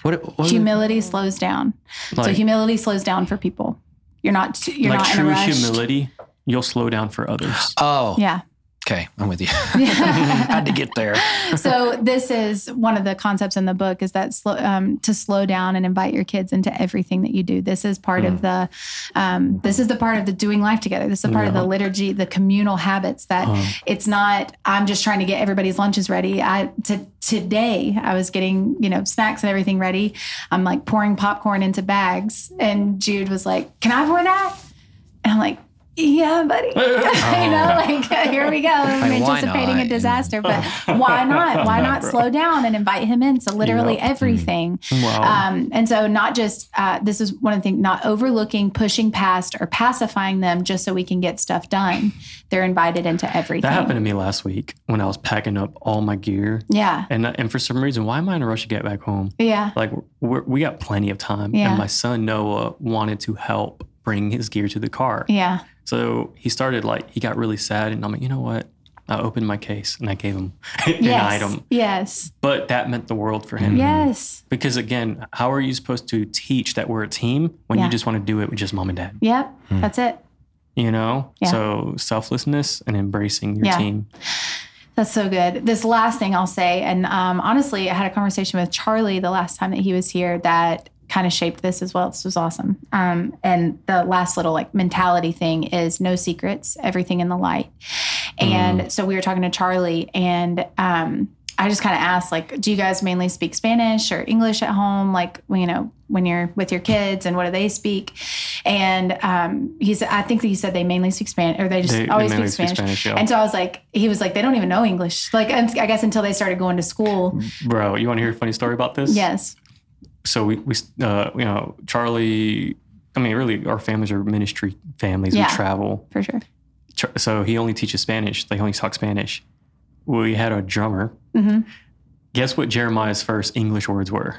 What, what was it? humility slows down. so humility slows down for people. You're not you're like not in a true rush. humility you'll slow down for others Oh, Yeah. Okay. I'm with you. I had to get there. so this is one of the concepts in the book is that slow, um, to slow down and invite your kids into everything that you do. This is part of the um, this is the part of the doing life together. This is part of the liturgy, the communal habits that Um, it's not I'm just trying to get everybody's lunches ready. I to, today I was getting, you know, snacks and everything ready. I'm like pouring popcorn into bags and Jude was like, "Can I pour that?" And I'm like, yeah, buddy. you know, like here we go. I'm why anticipating a disaster, but why not? Why not slow down and invite him in? So literally Yeah. everything. wow Um, and so not just uh, this is one of the things, not overlooking, pushing past, or pacifying them just so we can get stuff done. They're invited into everything. that happened to me last week when I was packing up all my gear Yeah. and and for some reason why am I in a rush to get back home Yeah. like we're, we got plenty of time Yeah. and my son noah wanted to help bring his gear to the car Yeah. so he started like he got really sad and i'm like you know what i opened my case and i gave him an Yes. item Yes. but that meant the world for him Yes. because again how are you supposed to teach that we're a team when Yeah. you just want to do it with just mom and dad Yep. That's it. you know Yeah. so selflessness and embracing your Yeah. team That's so good. This last thing I'll say, and um, honestly, I had a conversation with Charlie the last time that he was here that kind of shaped this as well. This was awesome. Um, and the last little like mentality thing is no secrets, everything in the light. And so we were talking to Charlie, and um, I just kind of asked, like, do you guys mainly speak Spanish or English at home? Like, you know, when you're with your kids, and what do they speak? And um, he said, I think he said they mainly speak Spanish, or they just They- they always mainly speak speak Spanish. Spanish, yeah. And so I was like, he was like, they don't even know English. Like, I guess until they started going to school. bro you want to hear a funny story about this Yes. So we, we uh, you know, Charlie, I mean, really, our families are ministry families. Yeah. We travel. For sure. Char- So he only teaches Spanish. They only talk Spanish. We had a drummer. hmm Guess what Jeremiah's first English words were?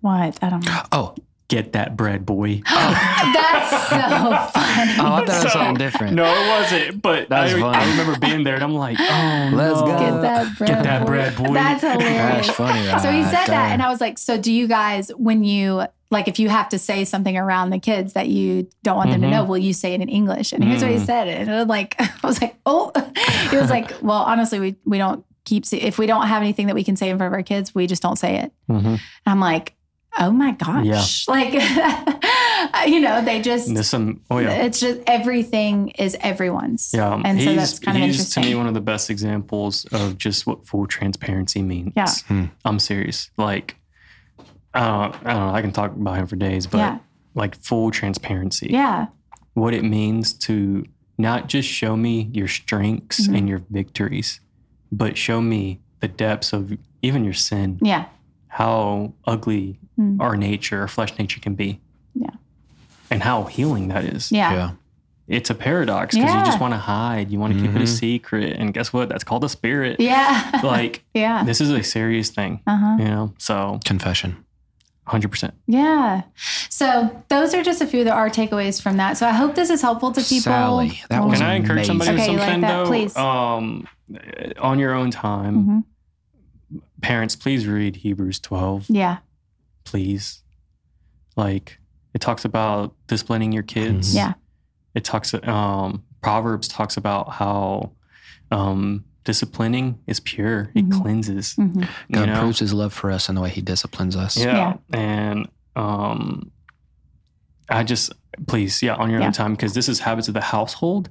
What? I don't know. Oh, Get that bread, boy. That's so funny. oh, I thought that was something different. No, it wasn't. But That's I, funny. I remember being there and I'm like, oh, Let's no. go. Get that bread. Get that boy. bread, boy. That's hilarious. That's funny. So he right said that, and I was like, "So do you guys, when you like, if you have to say something around the kids that you don't want them to Mhm. know, will you say it in English?" And here's what he Mm. said, and it was like, I was like, "Oh," he was like, "Well, honestly, we we don't keep se- if we don't have anything that we can say in front of our kids, we just don't say it." Mhm. And I'm like, "Oh my gosh!" Like, you know, they just. There's some, oh yeah. It's just everything is everyone's. Yeah, And so he's, that's kind of he's interesting. to me one of the best examples of just what full transparency means. Yeah. Hmm. I'm serious. Like, I don't, I don't know. I can talk about him for days, but Yeah. like full transparency. yeah. What it means to not just show me your strengths Mhm. and your victories, but show me the depths of even your sin, Yeah. How ugly Mm. our nature, our flesh nature can be. Yeah. And how healing that is. Yeah. yeah. It's a paradox because you just want to hide. You want to keep it a Mhm. secret. And guess what? That's called a spirit. Yeah. Like, yeah. this is a serious thing, Uh huh. you know? So, Confession. 100%. Yeah. So those are just a few of the our takeaways from that. So I hope this is helpful to people. Sally, that was Can I encourage somebody with Okay, like that? though? Please. Um, on your own time, Mhm. Parents, please read Hebrews 12, Yeah. please. Like, it talks about disciplining your kids. Yeah. It talks, um, Proverbs talks about how um, disciplining is pure, it Mhm. cleanses. hmm God know? proves his love for us in the way he disciplines us. Yeah. And um I just please, yeah, on your Yeah. own time because this is habits of the household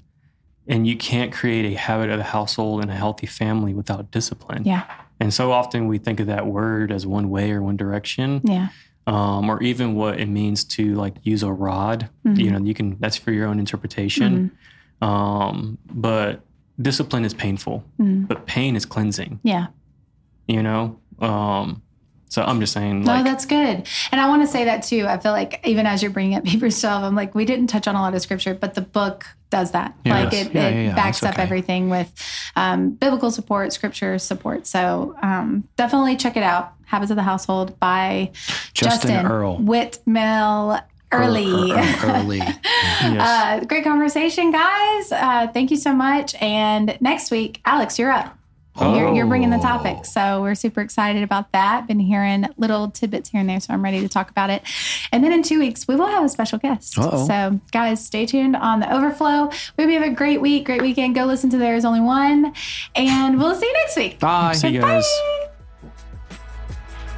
and you can't create a habit of the household and a healthy family without discipline. Yeah. And so often we think of that word as one way or one direction, Yeah. um, or even what it means to like use a rod. Mhm. You know, you can that's for your own interpretation. Um, but discipline is painful, Mhm. but pain is cleansing, Yeah. you know? Um, so I'm just saying No, that's good. And I want to say that too. I feel like even as you're bringing up Hebrews 12, I'm like, we didn't touch on a lot of scripture, but the book does that. Yes. Like it, Yeah, it yeah, yeah. backs That's up okay. everything with um, biblical support, scripture support. So um, definitely check it out. Habits of the Household by Justin, Justin, Earl. Whitmel Earley. Er- er- early. Yes. Uh, great conversation, guys. Uh, thank you so much. And next week, Alex, you're up. You're, you're bringing the Oh. topic. So we're super excited about that. Been hearing little tidbits here and there. So I'm ready to talk about it. And then in two weeks, we will have a special guest. Uh-oh. So, guys, stay tuned on the overflow. We hope you have a great week, great weekend. Go listen to There Is Only One. And we'll see you next week. Bye. See you guys.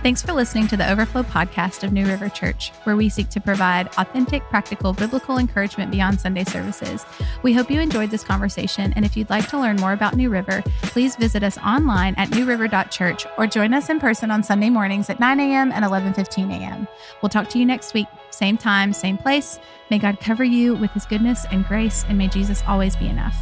Thanks for listening to the Overflow podcast of New River Church, where we seek to provide authentic, practical, biblical encouragement beyond Sunday services. We hope you enjoyed this conversation, and if you'd like to learn more about New River, please visit us online at newriver.church or join us in person on Sunday mornings at 9 a.m. and 11:15 a.m. We'll talk to you next week, same time, same place. May God cover you with his goodness and grace, and may Jesus always be enough.